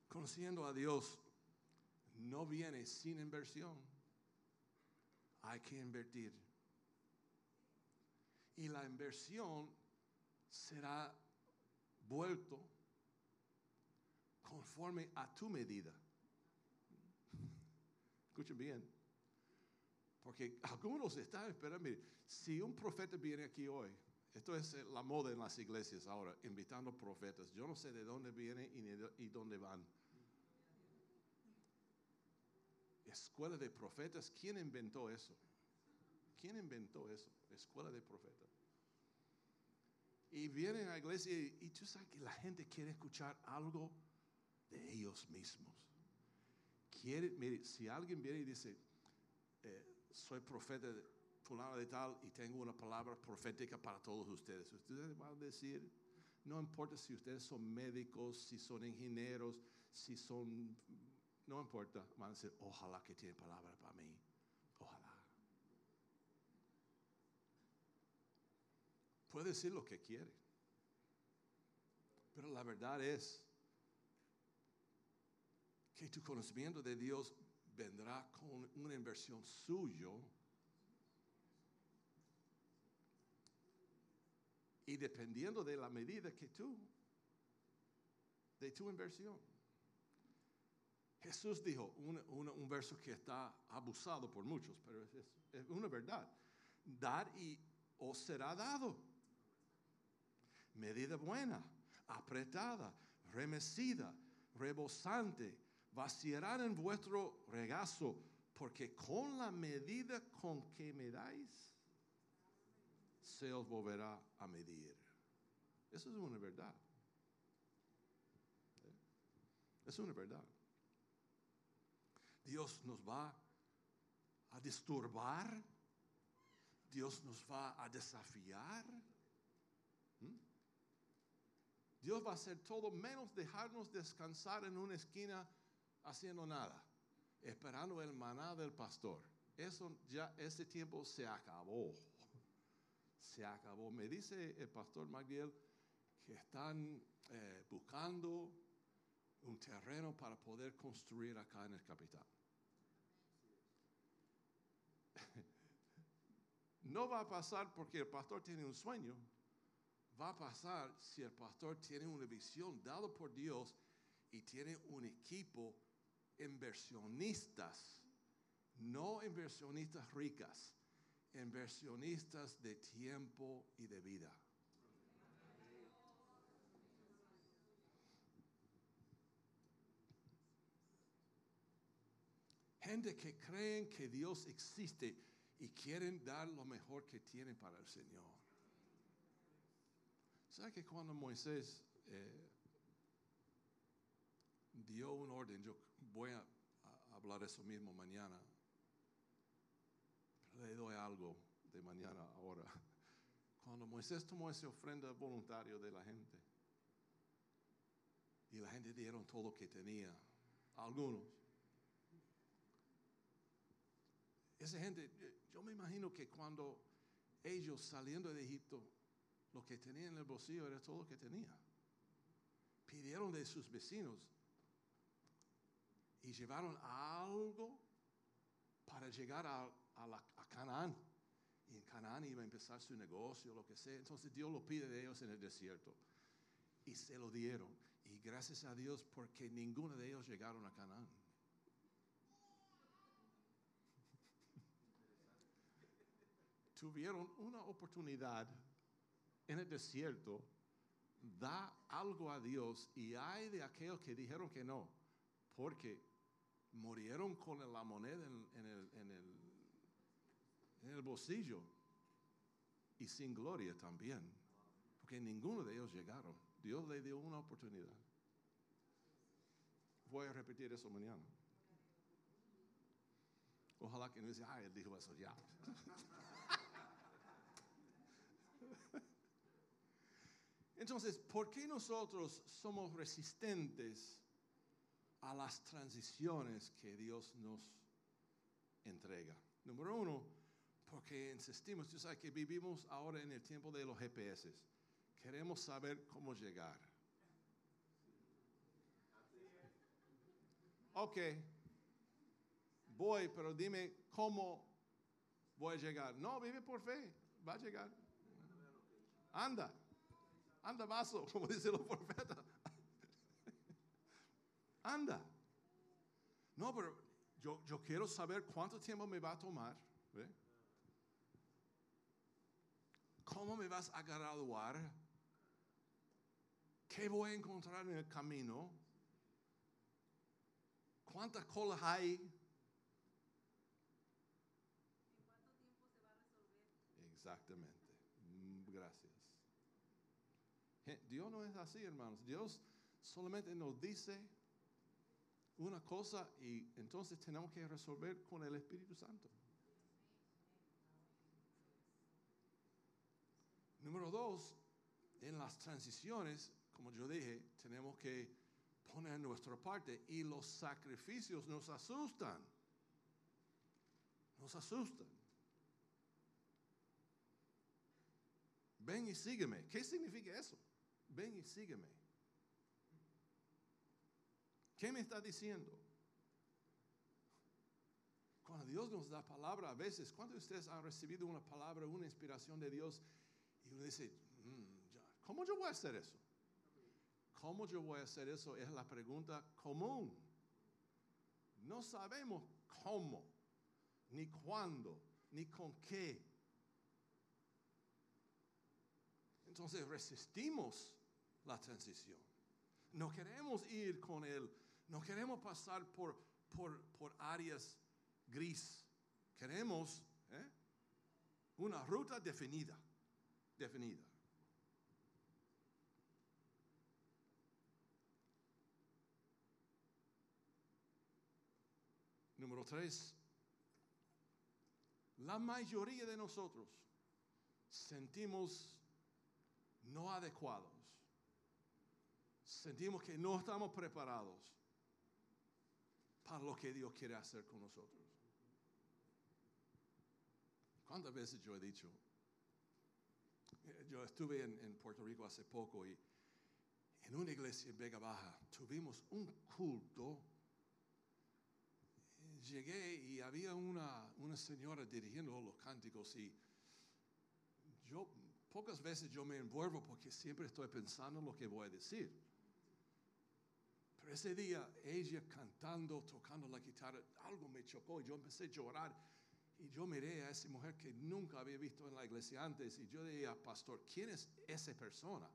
Conociendo a Dios no viene sin inversión. Hay que invertir. Y la inversión será vuelto conforme a tu medida. Escuchen bien. Porque algunos están esperando. si un profeta viene aquí hoy, esto es la moda en las iglesias ahora, invitando profetas. Yo no sé de dónde vienen y, y dónde van. Escuela de profetas, ¿quién inventó eso? ¿Quién inventó eso? Escuela de profetas. Y vienen a la iglesia y, y tú sabes que la gente quiere escuchar algo de ellos mismos quiere, mire, si alguien viene y dice, eh, soy profeta de de tal y tengo una palabra profética para todos ustedes, ustedes van a decir, no importa si ustedes son médicos, si son ingenieros, si son, no importa, van a decir, ojalá que tiene palabra para mí, ojalá. Puede decir lo que quiere, pero la verdad es que tu conocimiento de Dios vendrá con una inversión suyo. Y dependiendo de la medida que tú, de tu inversión. Jesús dijo un, verso que está abusado por muchos, pero es, es una verdad. Dar y os será dado. Medida buena, apretada, remecida, rebosante vaciarán en vuestro regazo, porque con la medida con que me dais, se os volverá a medir. Eso es una verdad. Es una verdad. Dios nos va a disturbar. Dios nos va a desafiar. ¿Mm? Dios va a hacer todo menos dejarnos descansar en una esquina haciendo nada, esperando el maná del pastor. Eso ya, ese tiempo se acabó. se acabó. Me dice el pastor Magdiel que están eh, buscando un terreno para poder construir acá en el capital. No va a pasar porque el pastor tiene un sueño. Va a pasar si el pastor tiene una visión dada por Dios y tiene un equipo inversionistas, no inversionistas ricas, inversionistas de tiempo y de vida. Gente que creen que Dios existe y quieren dar lo mejor que tienen para el Señor. ¿Sabe que cuando Moisés eh, dio un orden, yo voy a, a hablar eso mismo mañana, le doy algo de mañana ahora. Cuando Moisés tomó esa ofrenda voluntaria de la gente, y la gente dieron todo lo que tenía, algunos. Esa gente, yo me imagino que cuando ellos saliendo de Egipto, lo que tenían en el bolsillo era todo lo que tenía. Pidieron de sus vecinos y llevaron algo para llegar a, Canaán. Y en Canaán iba a empezar su negocio, lo que sea. Entonces Dios lo pide de ellos en el desierto. Y se lo dieron. Y gracias a Dios porque ninguno de ellos llegaron a Canaán. Tuvieron una oportunidad en el desierto, da algo a Dios y hay de aquellos que dijeron que no, porque murieron con la moneda en, en el, en el bolsillo y sin gloria también, porque ninguno de ellos llegaron. Dios le dio una oportunidad. Voy a repetir eso mañana. Ojalá que no diga, ah, él dijo eso ya. Entonces, ¿por qué nosotros somos resistentes a las transiciones que Dios nos entrega? Número uno, porque insistimos, tú sabes que vivimos ahora en el tiempo de los GPS. Queremos saber cómo llegar. Ok, voy, pero dime cómo voy a llegar. No, vive por fe, va a llegar. Anda, anda vaso, como dicen los profetas. Anda. No, pero yo, yo quiero saber cuánto tiempo me va a tomar. ¿Cómo me vas a graduar? ¿Qué voy a encontrar en el camino? ¿Cuántas colas hay? Exactamente. Mm, Gracias. Dios no es así, hermanos. Dios solamente nos dice una cosa y entonces tenemos que resolver con el Espíritu Santo. Número dos, en las transiciones, como yo dije, tenemos que poner nuestra parte y los sacrificios nos asustan. Nos asustan. Ven y sígueme. ¿Qué significa eso? Ven y sígueme. ¿Qué me está diciendo? Cuando Dios nos da palabra a veces, ¿cuántos de ustedes han recibido una palabra, una inspiración de Dios y uno dice, "Mm, ¿cómo yo voy a hacer eso? ¿Cómo yo voy a hacer eso? Es la pregunta común. No sabemos cómo, ni cuándo, ni con qué. Entonces resistimos la transición. No queremos ir con él, no queremos pasar por, por, por áreas gris. Queremos ¿eh? una ruta definida, definida. Número tres, la mayoría de nosotros sentimos no adecuados. Sentimos que no estamos preparados para lo que Dios quiere hacer con nosotros. ¿Cuántas veces yo he dicho, Yo estuve en, en Puerto Rico hace poco y en una iglesia en Vega Baja tuvimos un culto. Llegué y había una, una señora dirigiendo los cánticos y yo pocas veces yo me envuelvo porque siempre estoy pensando en lo que voy a decir. Pero ese día ella cantando, tocando la guitarra, algo me chocó y yo empecé a llorar. Y yo miré a esa mujer que nunca había visto en la iglesia antes y yo dije, pastor, ¿quién es esa persona?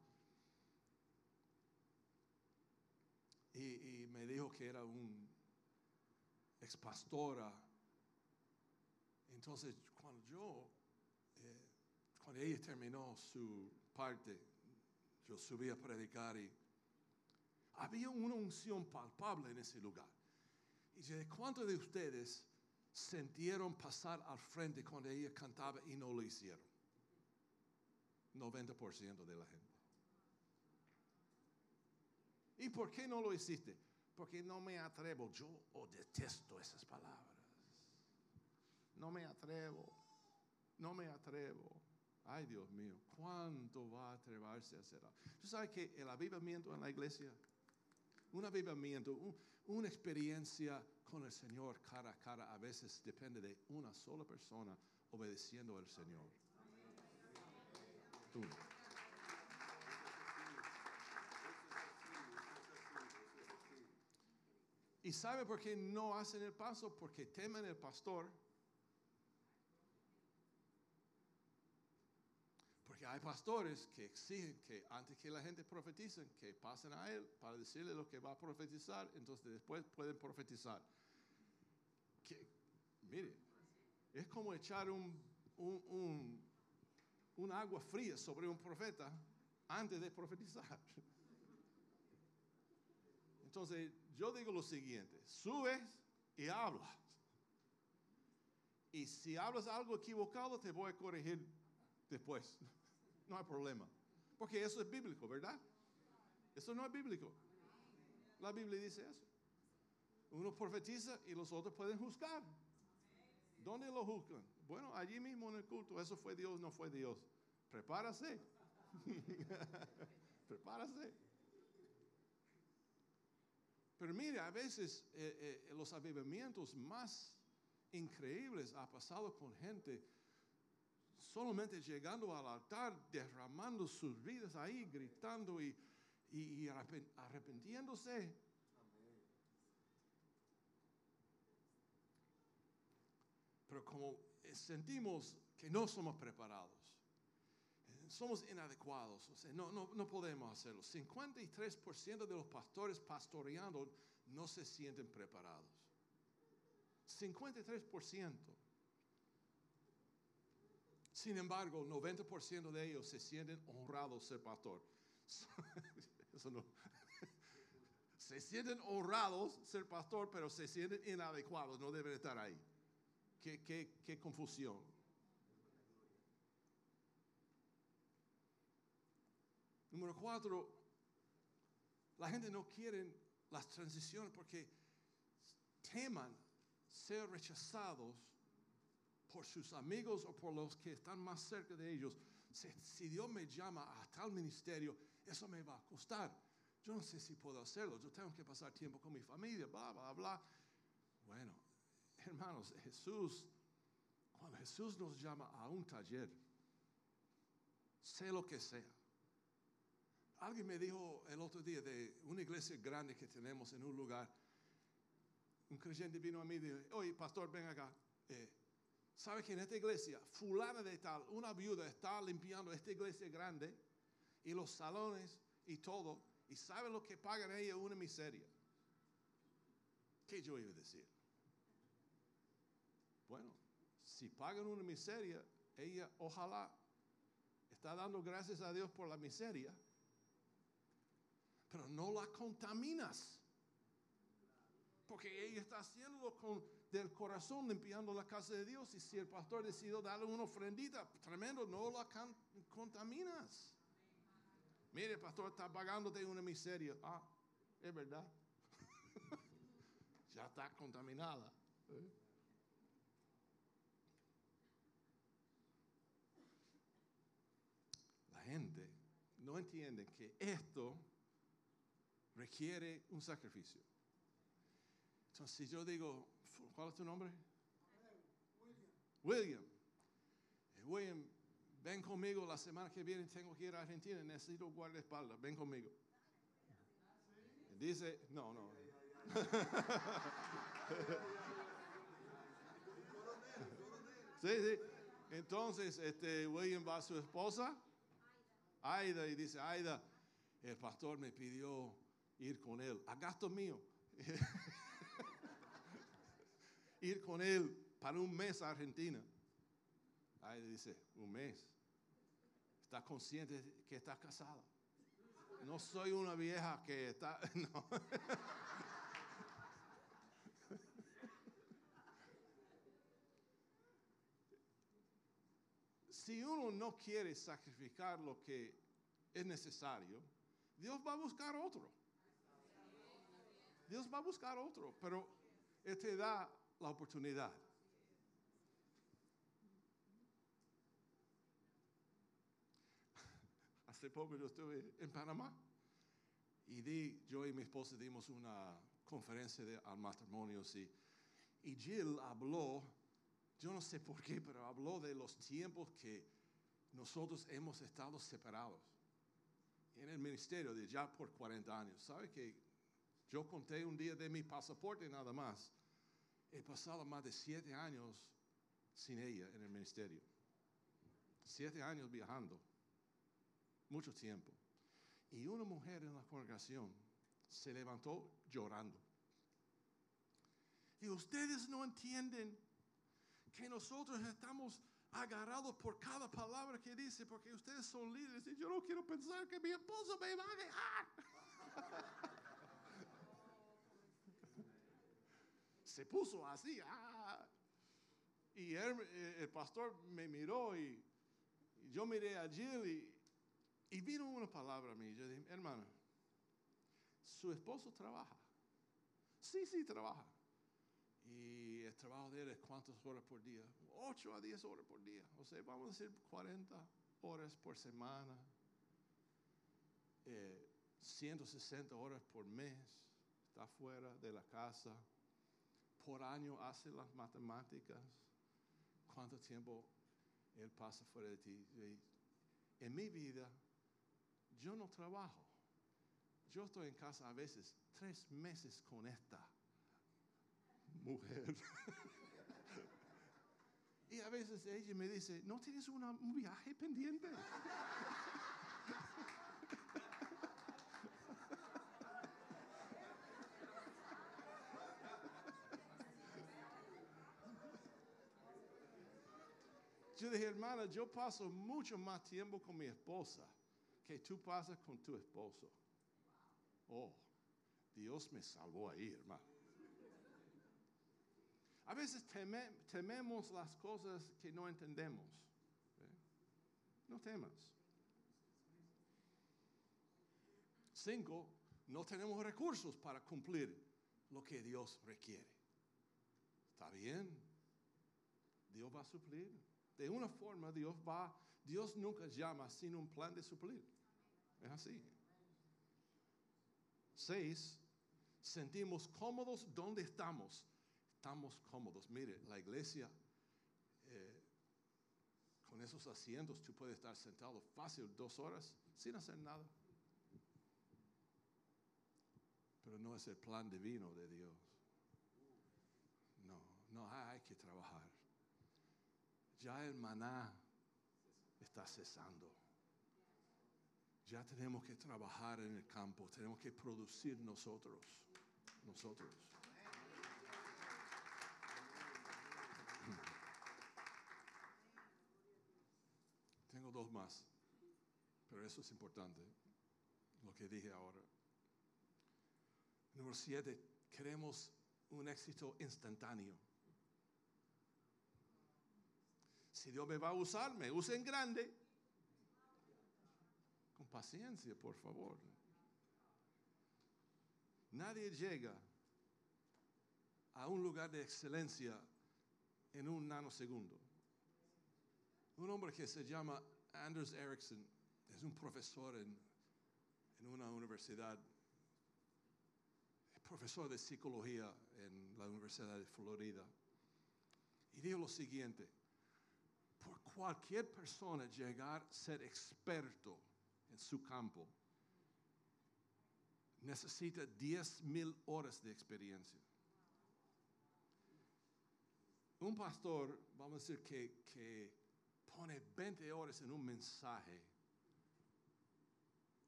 Y, y me dijo que era un ex pastora. Entonces, cuando yo, eh, cuando ella terminó su parte, yo subí a predicar y había una unción palpable en ese lugar. Y yo dije, ¿cuántos de ustedes sintieron pasar al frente cuando ella cantaba y no lo hicieron? 90% de la gente. ¿Y por qué no lo hiciste? Porque no me atrevo. Yo oh, detesto esas palabras. No me atrevo. No me atrevo. Ay, Dios mío, ¿cuánto va a atreverse a hacer algo? ¿Tú sabes que el avivamiento en la iglesia, un avivamiento, un- una experiencia con el Señor cara a cara, a veces depende de una sola persona obedeciendo al Señor? Tú. ¿Y sabe por qué no hacen el paso? Porque temen el pastor. Porque hay pastores que exigen que antes que la gente profetice, que pasen a él para decirle lo que va a profetizar, entonces después pueden profetizar. Mire, es como echar un, un, un- un agua fría sobre un profeta antes de profetizar. Entonces, yo digo lo siguiente, subes y hablas. Y si hablas algo equivocado, te voy a corregir después. No hay problema. Porque eso es bíblico, ¿verdad? Eso no es bíblico. La Biblia dice eso. Uno profetiza y los otros pueden juzgar. ¿Dónde lo juzgan? Bueno, allí mismo en el culto. Eso fue Dios, no fue Dios. Prepárase. Prepárase. Pero mire, a veces eh, eh, los avivamientos más increíbles ha pasado con gente solamente llegando al altar, derramando sus vidas ahí, gritando y, y- y. Pero como sentimos que no somos preparados, somos inadecuados, o sea, no, no, no podemos hacerlo. 53% de los pastores pastoreando no se sienten preparados. 53%. Sin embargo, 90% de ellos se sienten honrados ser pastor. Eso no. Se sienten honrados ser pastor, pero se sienten inadecuados, no deben estar ahí. Qué, qué- qué confusión. Número cuatro, la gente no quiere las transiciones porque teman ser rechazados por sus amigos o por los que están más cerca de ellos. Si, Dios me llama a tal ministerio, eso me va a costar. Yo no sé si puedo hacerlo. Yo tengo que pasar tiempo con mi familia, bla, bla, bla. Bueno, hermanos, Jesús, cuando Jesús nos llama a un taller, sé lo que sea. Alguien me dijo el otro día de una iglesia grande que tenemos en un lugar. Un creyente vino a mí y dijo, oye, pastor, ven acá. Eh, ¿Sabe que en esta iglesia, fulana de tal, una viuda está limpiando esta iglesia grande y los salones y todo? ¿Y sabe lo que pagan ella? Una miseria. ¿Qué yo iba a decir? Bueno, si pagan una miseria, ella ojalá está dando gracias a Dios por la miseria, pero no la contaminas. Porque ella está haciéndolo con del corazón, limpiando la casa de Dios. Y si el pastor decidió darle una ofrendita, tremendo, no la contaminas. Mire, el pastor está pagándote una miseria. Ah, es verdad. ya está contaminada. ¿eh? no entienden que esto requiere un sacrificio. Entonces, si yo digo, ¿cuál es tu nombre? William. Eh, William, ven conmigo la semana que viene, tengo que ir a Argentina, necesito guardaespaldas, ven conmigo. Dice, no, no. sí, sí. Entonces, este, William va a su esposa, Aida, y dice, Aida, el pastor me pidió ir con él, a gasto mío. ir con él para un mes a Argentina. Aida dice, un mes. ¿Estás consciente que estás casada? No soy una vieja que está... No. si uno no quiere sacrificar lo que es necesario, Dios va a buscar otro. Dios va a buscar otro, pero Él te da la oportunidad. Hace poco yo estuve en Panamá y di, yo y mi esposa dimos una conferencia de al matrimonios y, y Jill habló yo no sé por qué, pero habló de los tiempos que nosotros hemos estado separados en el ministerio de ya por 40 años. ¿Sabe que yo conté un día de mi pasaporte nada más? He pasado más de siete años sin ella en el ministerio. Siete años viajando. Mucho tiempo. Y una mujer en la congregación se levantó llorando. Y ustedes no entienden que nosotros estamos agarrados por cada palabra que dice, porque ustedes son líderes y yo no quiero pensar que mi esposo me va a dejar. Se puso así. Ah. Y eh, el pastor me miró y, yo miré a Jill y, vino una palabra a mí. Yo dije, hermano, su esposo trabaja. Sí, sí, trabaja. Y el trabajo de él es cuántas horas por día? 8 a 10 horas por día. O sea, vamos a decir 40 horas por semana. 160 eh, horas por mes. Está fuera de la casa. Por año hace las matemáticas. ¿Cuánto tiempo él pasa fuera de ti? En mi vida, yo no trabajo. Yo estoy en casa a veces tres meses con esta mujer. y a veces ella me dice, ¿no tienes un viaje pendiente? Yo dije, hermana, yo paso mucho más tiempo con mi esposa que tú pasas con tu esposo. Oh, Dios me salvó ahí, hermano. A veces tememos las cosas que no entendemos. ¿eh? No temas. Cinco, no tenemos recursos para cumplir lo que Dios requiere. ¿Está bien? Dios va a suplir. De una forma Dios va, Dios nunca llama sin un plan de suplir. Es así. Seis, sentimos cómodos donde estamos estamos cómodos. Mire, la iglesia, eh, con esos asientos, tú puedes estar sentado fácil dos horas sin hacer nada. Pero no es el plan divino de Dios. No, no hay que trabajar. Ya el maná está cesando. Ya tenemos que trabajar en el campo, tenemos que producir nosotros, nosotros. Tengo dos más, pero eso es importante, lo que dije ahora. Número siete, queremos un éxito instantáneo. Si Dios me va a usar, me use en grande. Con paciencia, por favor. Nadie llega a un lugar de excelencia en un nanosegundo. Un hombre que se llama Anders Ericsson es un profesor en, una universidad, es profesor de psicología en la Universidad de Florida. Y dijo lo siguiente, por cualquier persona llegar a ser experto en su campo, necesita 10 mil horas de experiencia. Un pastor, vamos a decir, que, pone 20 horas en un mensaje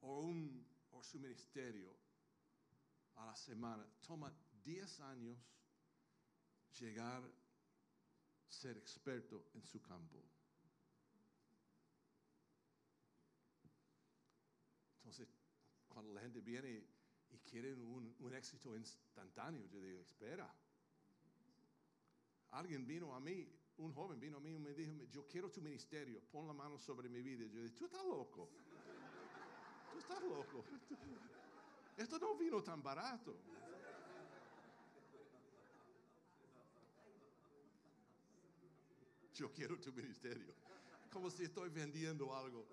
o, un, o su ministerio a la semana, toma 10 años llegar ser experto en su campo. Entonces, cuando la gente viene y quiere un, éxito instantáneo, yo digo, espera. Alguien vino a mí, un joven vino a mí y me dijo, yo quiero tu ministerio, pon la mano sobre mi vida. Yo dije, tú estás loco. Tú estás loco. Esto no vino tan barato. Yo quiero tu ministerio. Como si estoy vendiendo algo.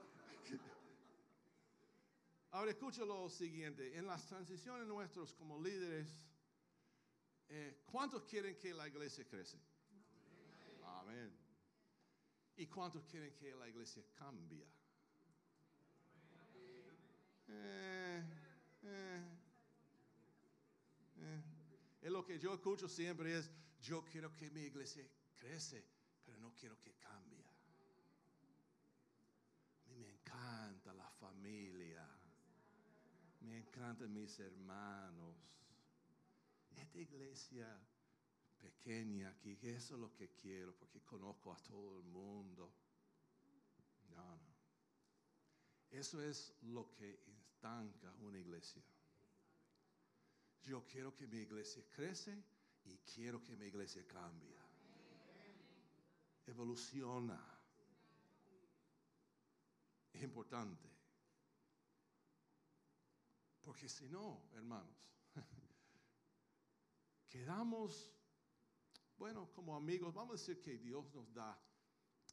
Ahora escucha lo siguiente. En las transiciones nuestros como líderes, eh, ¿cuántos quieren que la iglesia crece? Amén. ¿Y cuántos quieren que la iglesia cambie? Eh, eh, eh. Es lo que yo escucho siempre es, yo quiero que mi iglesia crece, pero no quiero que cambie. A mí me encanta la familia, me encantan mis hermanos. Esta iglesia pequeña aquí, eso es lo que quiero, porque conozco a todo el mundo. No, no. Eso es lo que estanca una iglesia. Yo quiero que mi iglesia crece y quiero que mi iglesia cambie. Evoluciona. Es importante. Porque si no, hermanos, quedamos, bueno, como amigos, vamos a decir que Dios nos da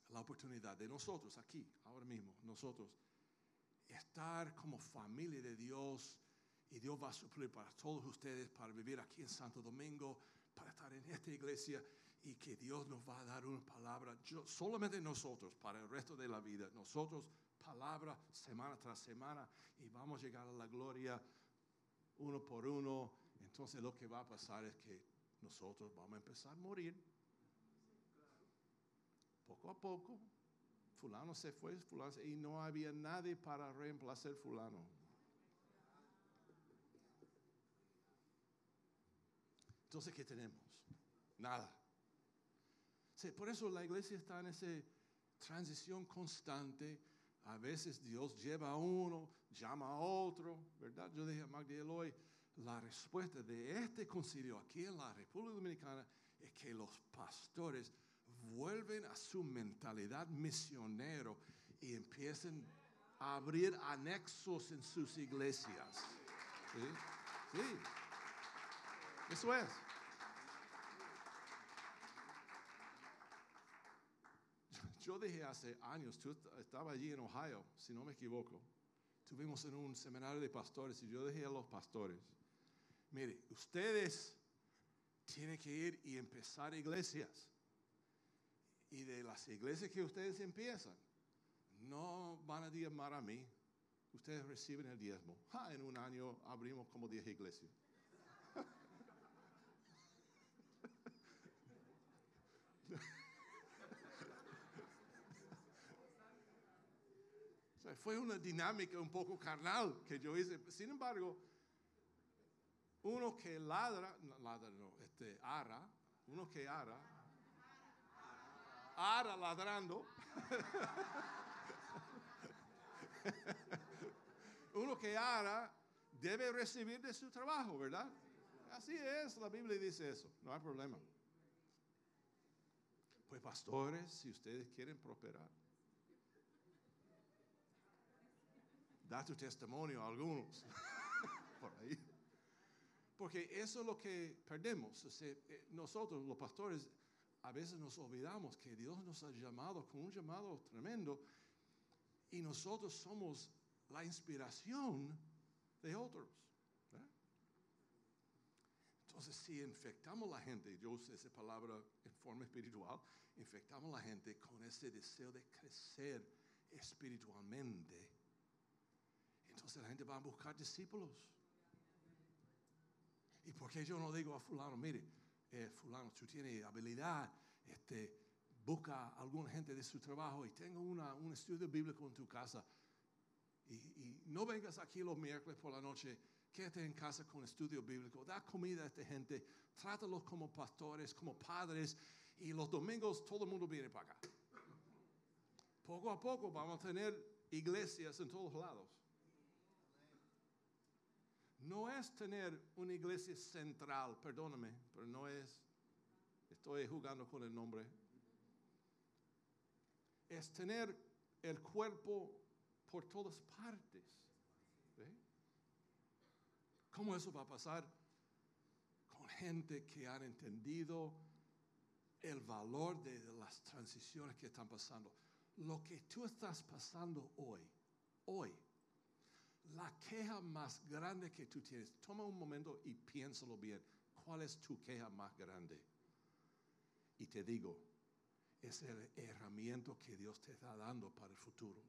la oportunidad de nosotros aquí, ahora mismo, nosotros, estar como familia de Dios y Dios va a suplir para todos ustedes, para vivir aquí en Santo Domingo, para estar en esta iglesia y que Dios nos va a dar una palabra, solamente nosotros, para el resto de la vida, nosotros, palabra semana tras semana, y vamos a llegar a la gloria uno por uno. Entonces lo que va a pasar es que nosotros vamos a empezar a morir. Poco a poco, fulano se fue, fulano y no había nadie para reemplazar fulano. Entonces, ¿qué tenemos? Nada. Por eso la iglesia está en esa transición constante. A veces Dios lleva a uno, llama a otro, ¿verdad? Yo dije a Magdiel hoy, la respuesta de este concilio aquí en la República Dominicana es que los pastores vuelven a su mentalidad misionero y empiezan a abrir anexos en sus iglesias. Sí. Eso es. Yo dije hace años, tú estaba allí en Ohio, si no me equivoco. Tuvimos en un seminario de pastores y yo dije a los pastores, mire, ustedes tienen que ir y empezar iglesias. Y de las iglesias que ustedes empiezan, no van a diezmar a mí. Ustedes reciben el diezmo. Ah, en un año abrimos como 10 iglesias. Fue una dinámica un poco carnal que yo hice. Sin embargo, uno que ladra, no, ladra no, este, ara, uno que ara, ara ladrando, uno que ara debe recibir de su trabajo, ¿verdad? Así es, la Biblia dice eso, no hay problema. Pues pastores, si ustedes quieren prosperar, da tu testimonio a algunos por ahí. Porque eso es lo que perdemos. Eh, nosotros, los pastores, a veces nos olvidamos que Dios nos ha llamado con un llamado tremendo Y nosotros somos la inspiración de otros. Entonces, si infectamos la gente, yo uso esa palabra en forma espiritual, infectamos la gente con ese deseo de crecer espiritualmente, entonces la gente va a buscar discípulos. ¿Y por qué yo no digo a fulano, mire, eh, fulano, tú tienes habilidad, este, busca a alguna gente de su trabajo y tenga una, un estudio bíblico en tu casa? Y, y no vengas aquí los miércoles por la noche, quédate en casa con estudio bíblico, da comida a esta gente, trátalos como pastores, como padres, y los domingos todo el mundo viene para acá. Poco a poco vamos a tener iglesias en todos lados. No es tener una iglesia central, perdóname, pero no es, estoy jugando con el nombre. Es tener el cuerpo por todas partes. ¿Cómo eso va a pasar? Con gente que han entendido el valor de las transiciones que están pasando. Lo que tú estás pasando hoy, hoy, la queja más grande que tú tienes, toma un momento y piénsalo bien. ¿Cuál es tu queja más grande? Y te digo, es el herramienta que Dios te está dando para el futuro.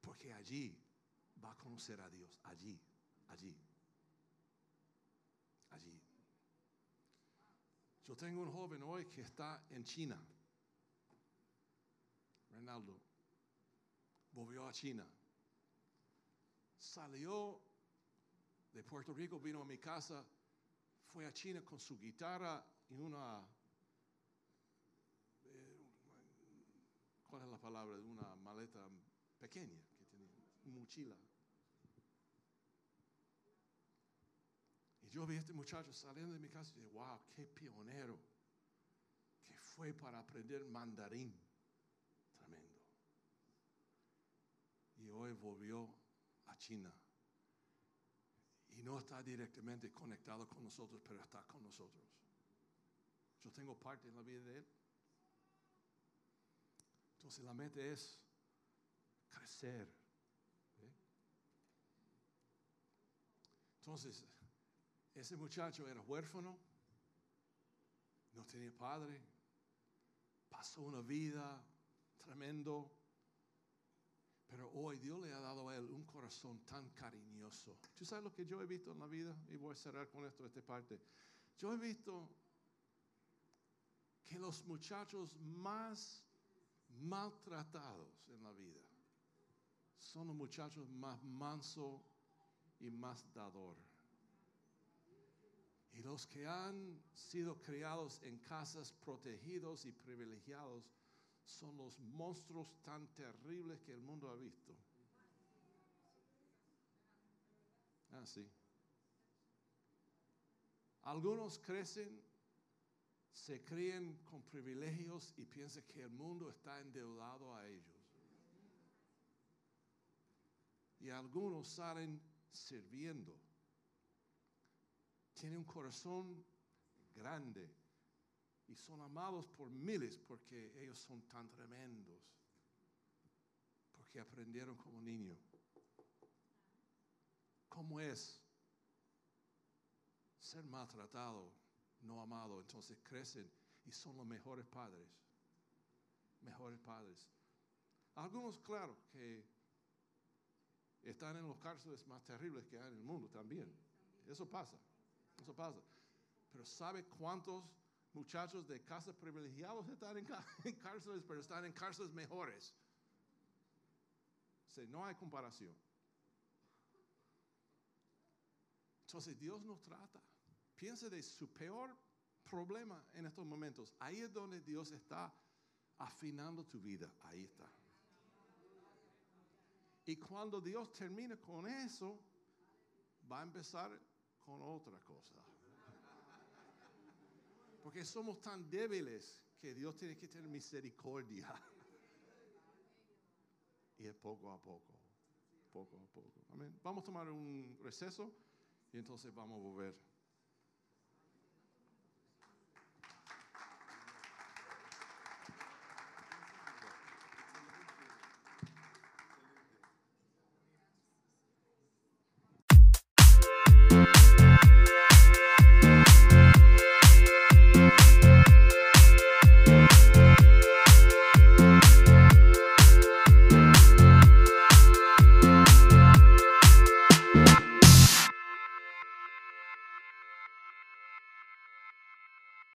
Porque allí va a conocer a Dios, allí, allí, allí. Yo tengo un joven hoy que está en China, Renaldo, volvió a China, salió de Puerto Rico, vino a mi casa, fue a China con su guitarra y una, eh, ¿cuál es la palabra? Una maleta pequeña que tenía, mochila. Y yo vi a este muchacho saliendo de mi casa y dije, wow, qué pionero que fue para aprender mandarín. Tremendo. Y hoy volvió a China. Y no está directamente conectado con nosotros, pero está con nosotros. Yo tengo parte en la vida de él. Entonces la mente es crecer. Entonces, ese muchacho era huérfano, no tenía padre, pasó una vida tremendo, pero hoy Dios le ha dado a él un corazón tan cariñoso. ¿Tú sabes lo que yo he visto en la vida? Y voy a cerrar con esto, esta parte. Yo he visto que los muchachos más maltratados en la vida son los muchachos más mansos y más dador. Y los que han sido criados en casas protegidos y privilegiados son los monstruos tan terribles que el mundo ha visto. Ah, sí. Algunos crecen, se crían con privilegios y piensan que el mundo está endeudado a ellos. Y algunos salen sirviendo. Tienen un corazón grande y son amados por miles porque ellos son tan tremendos, porque aprendieron como niño. ¿Cómo es ser maltratado, no amado? Entonces crecen y son los mejores padres, mejores padres. Algunos, claro, que están en los cárceles más terribles que hay en el mundo también. Eso pasa, eso pasa. Pero ¿sabe cuántos muchachos de casas privilegiados están en, cárceles, pero están en cárceles mejores? No hay comparación. Entonces Dios nos trata. Piense de su peor problema en estos momentos. Ahí es donde Dios está afinando tu vida. Ahí está. Y cuando Dios termine con eso, va a empezar con otra cosa. Porque somos tan débiles que Dios tiene que tener misericordia. Y es poco a poco, poco a poco. Amén. Vamos a tomar un receso y entonces vamos a volver.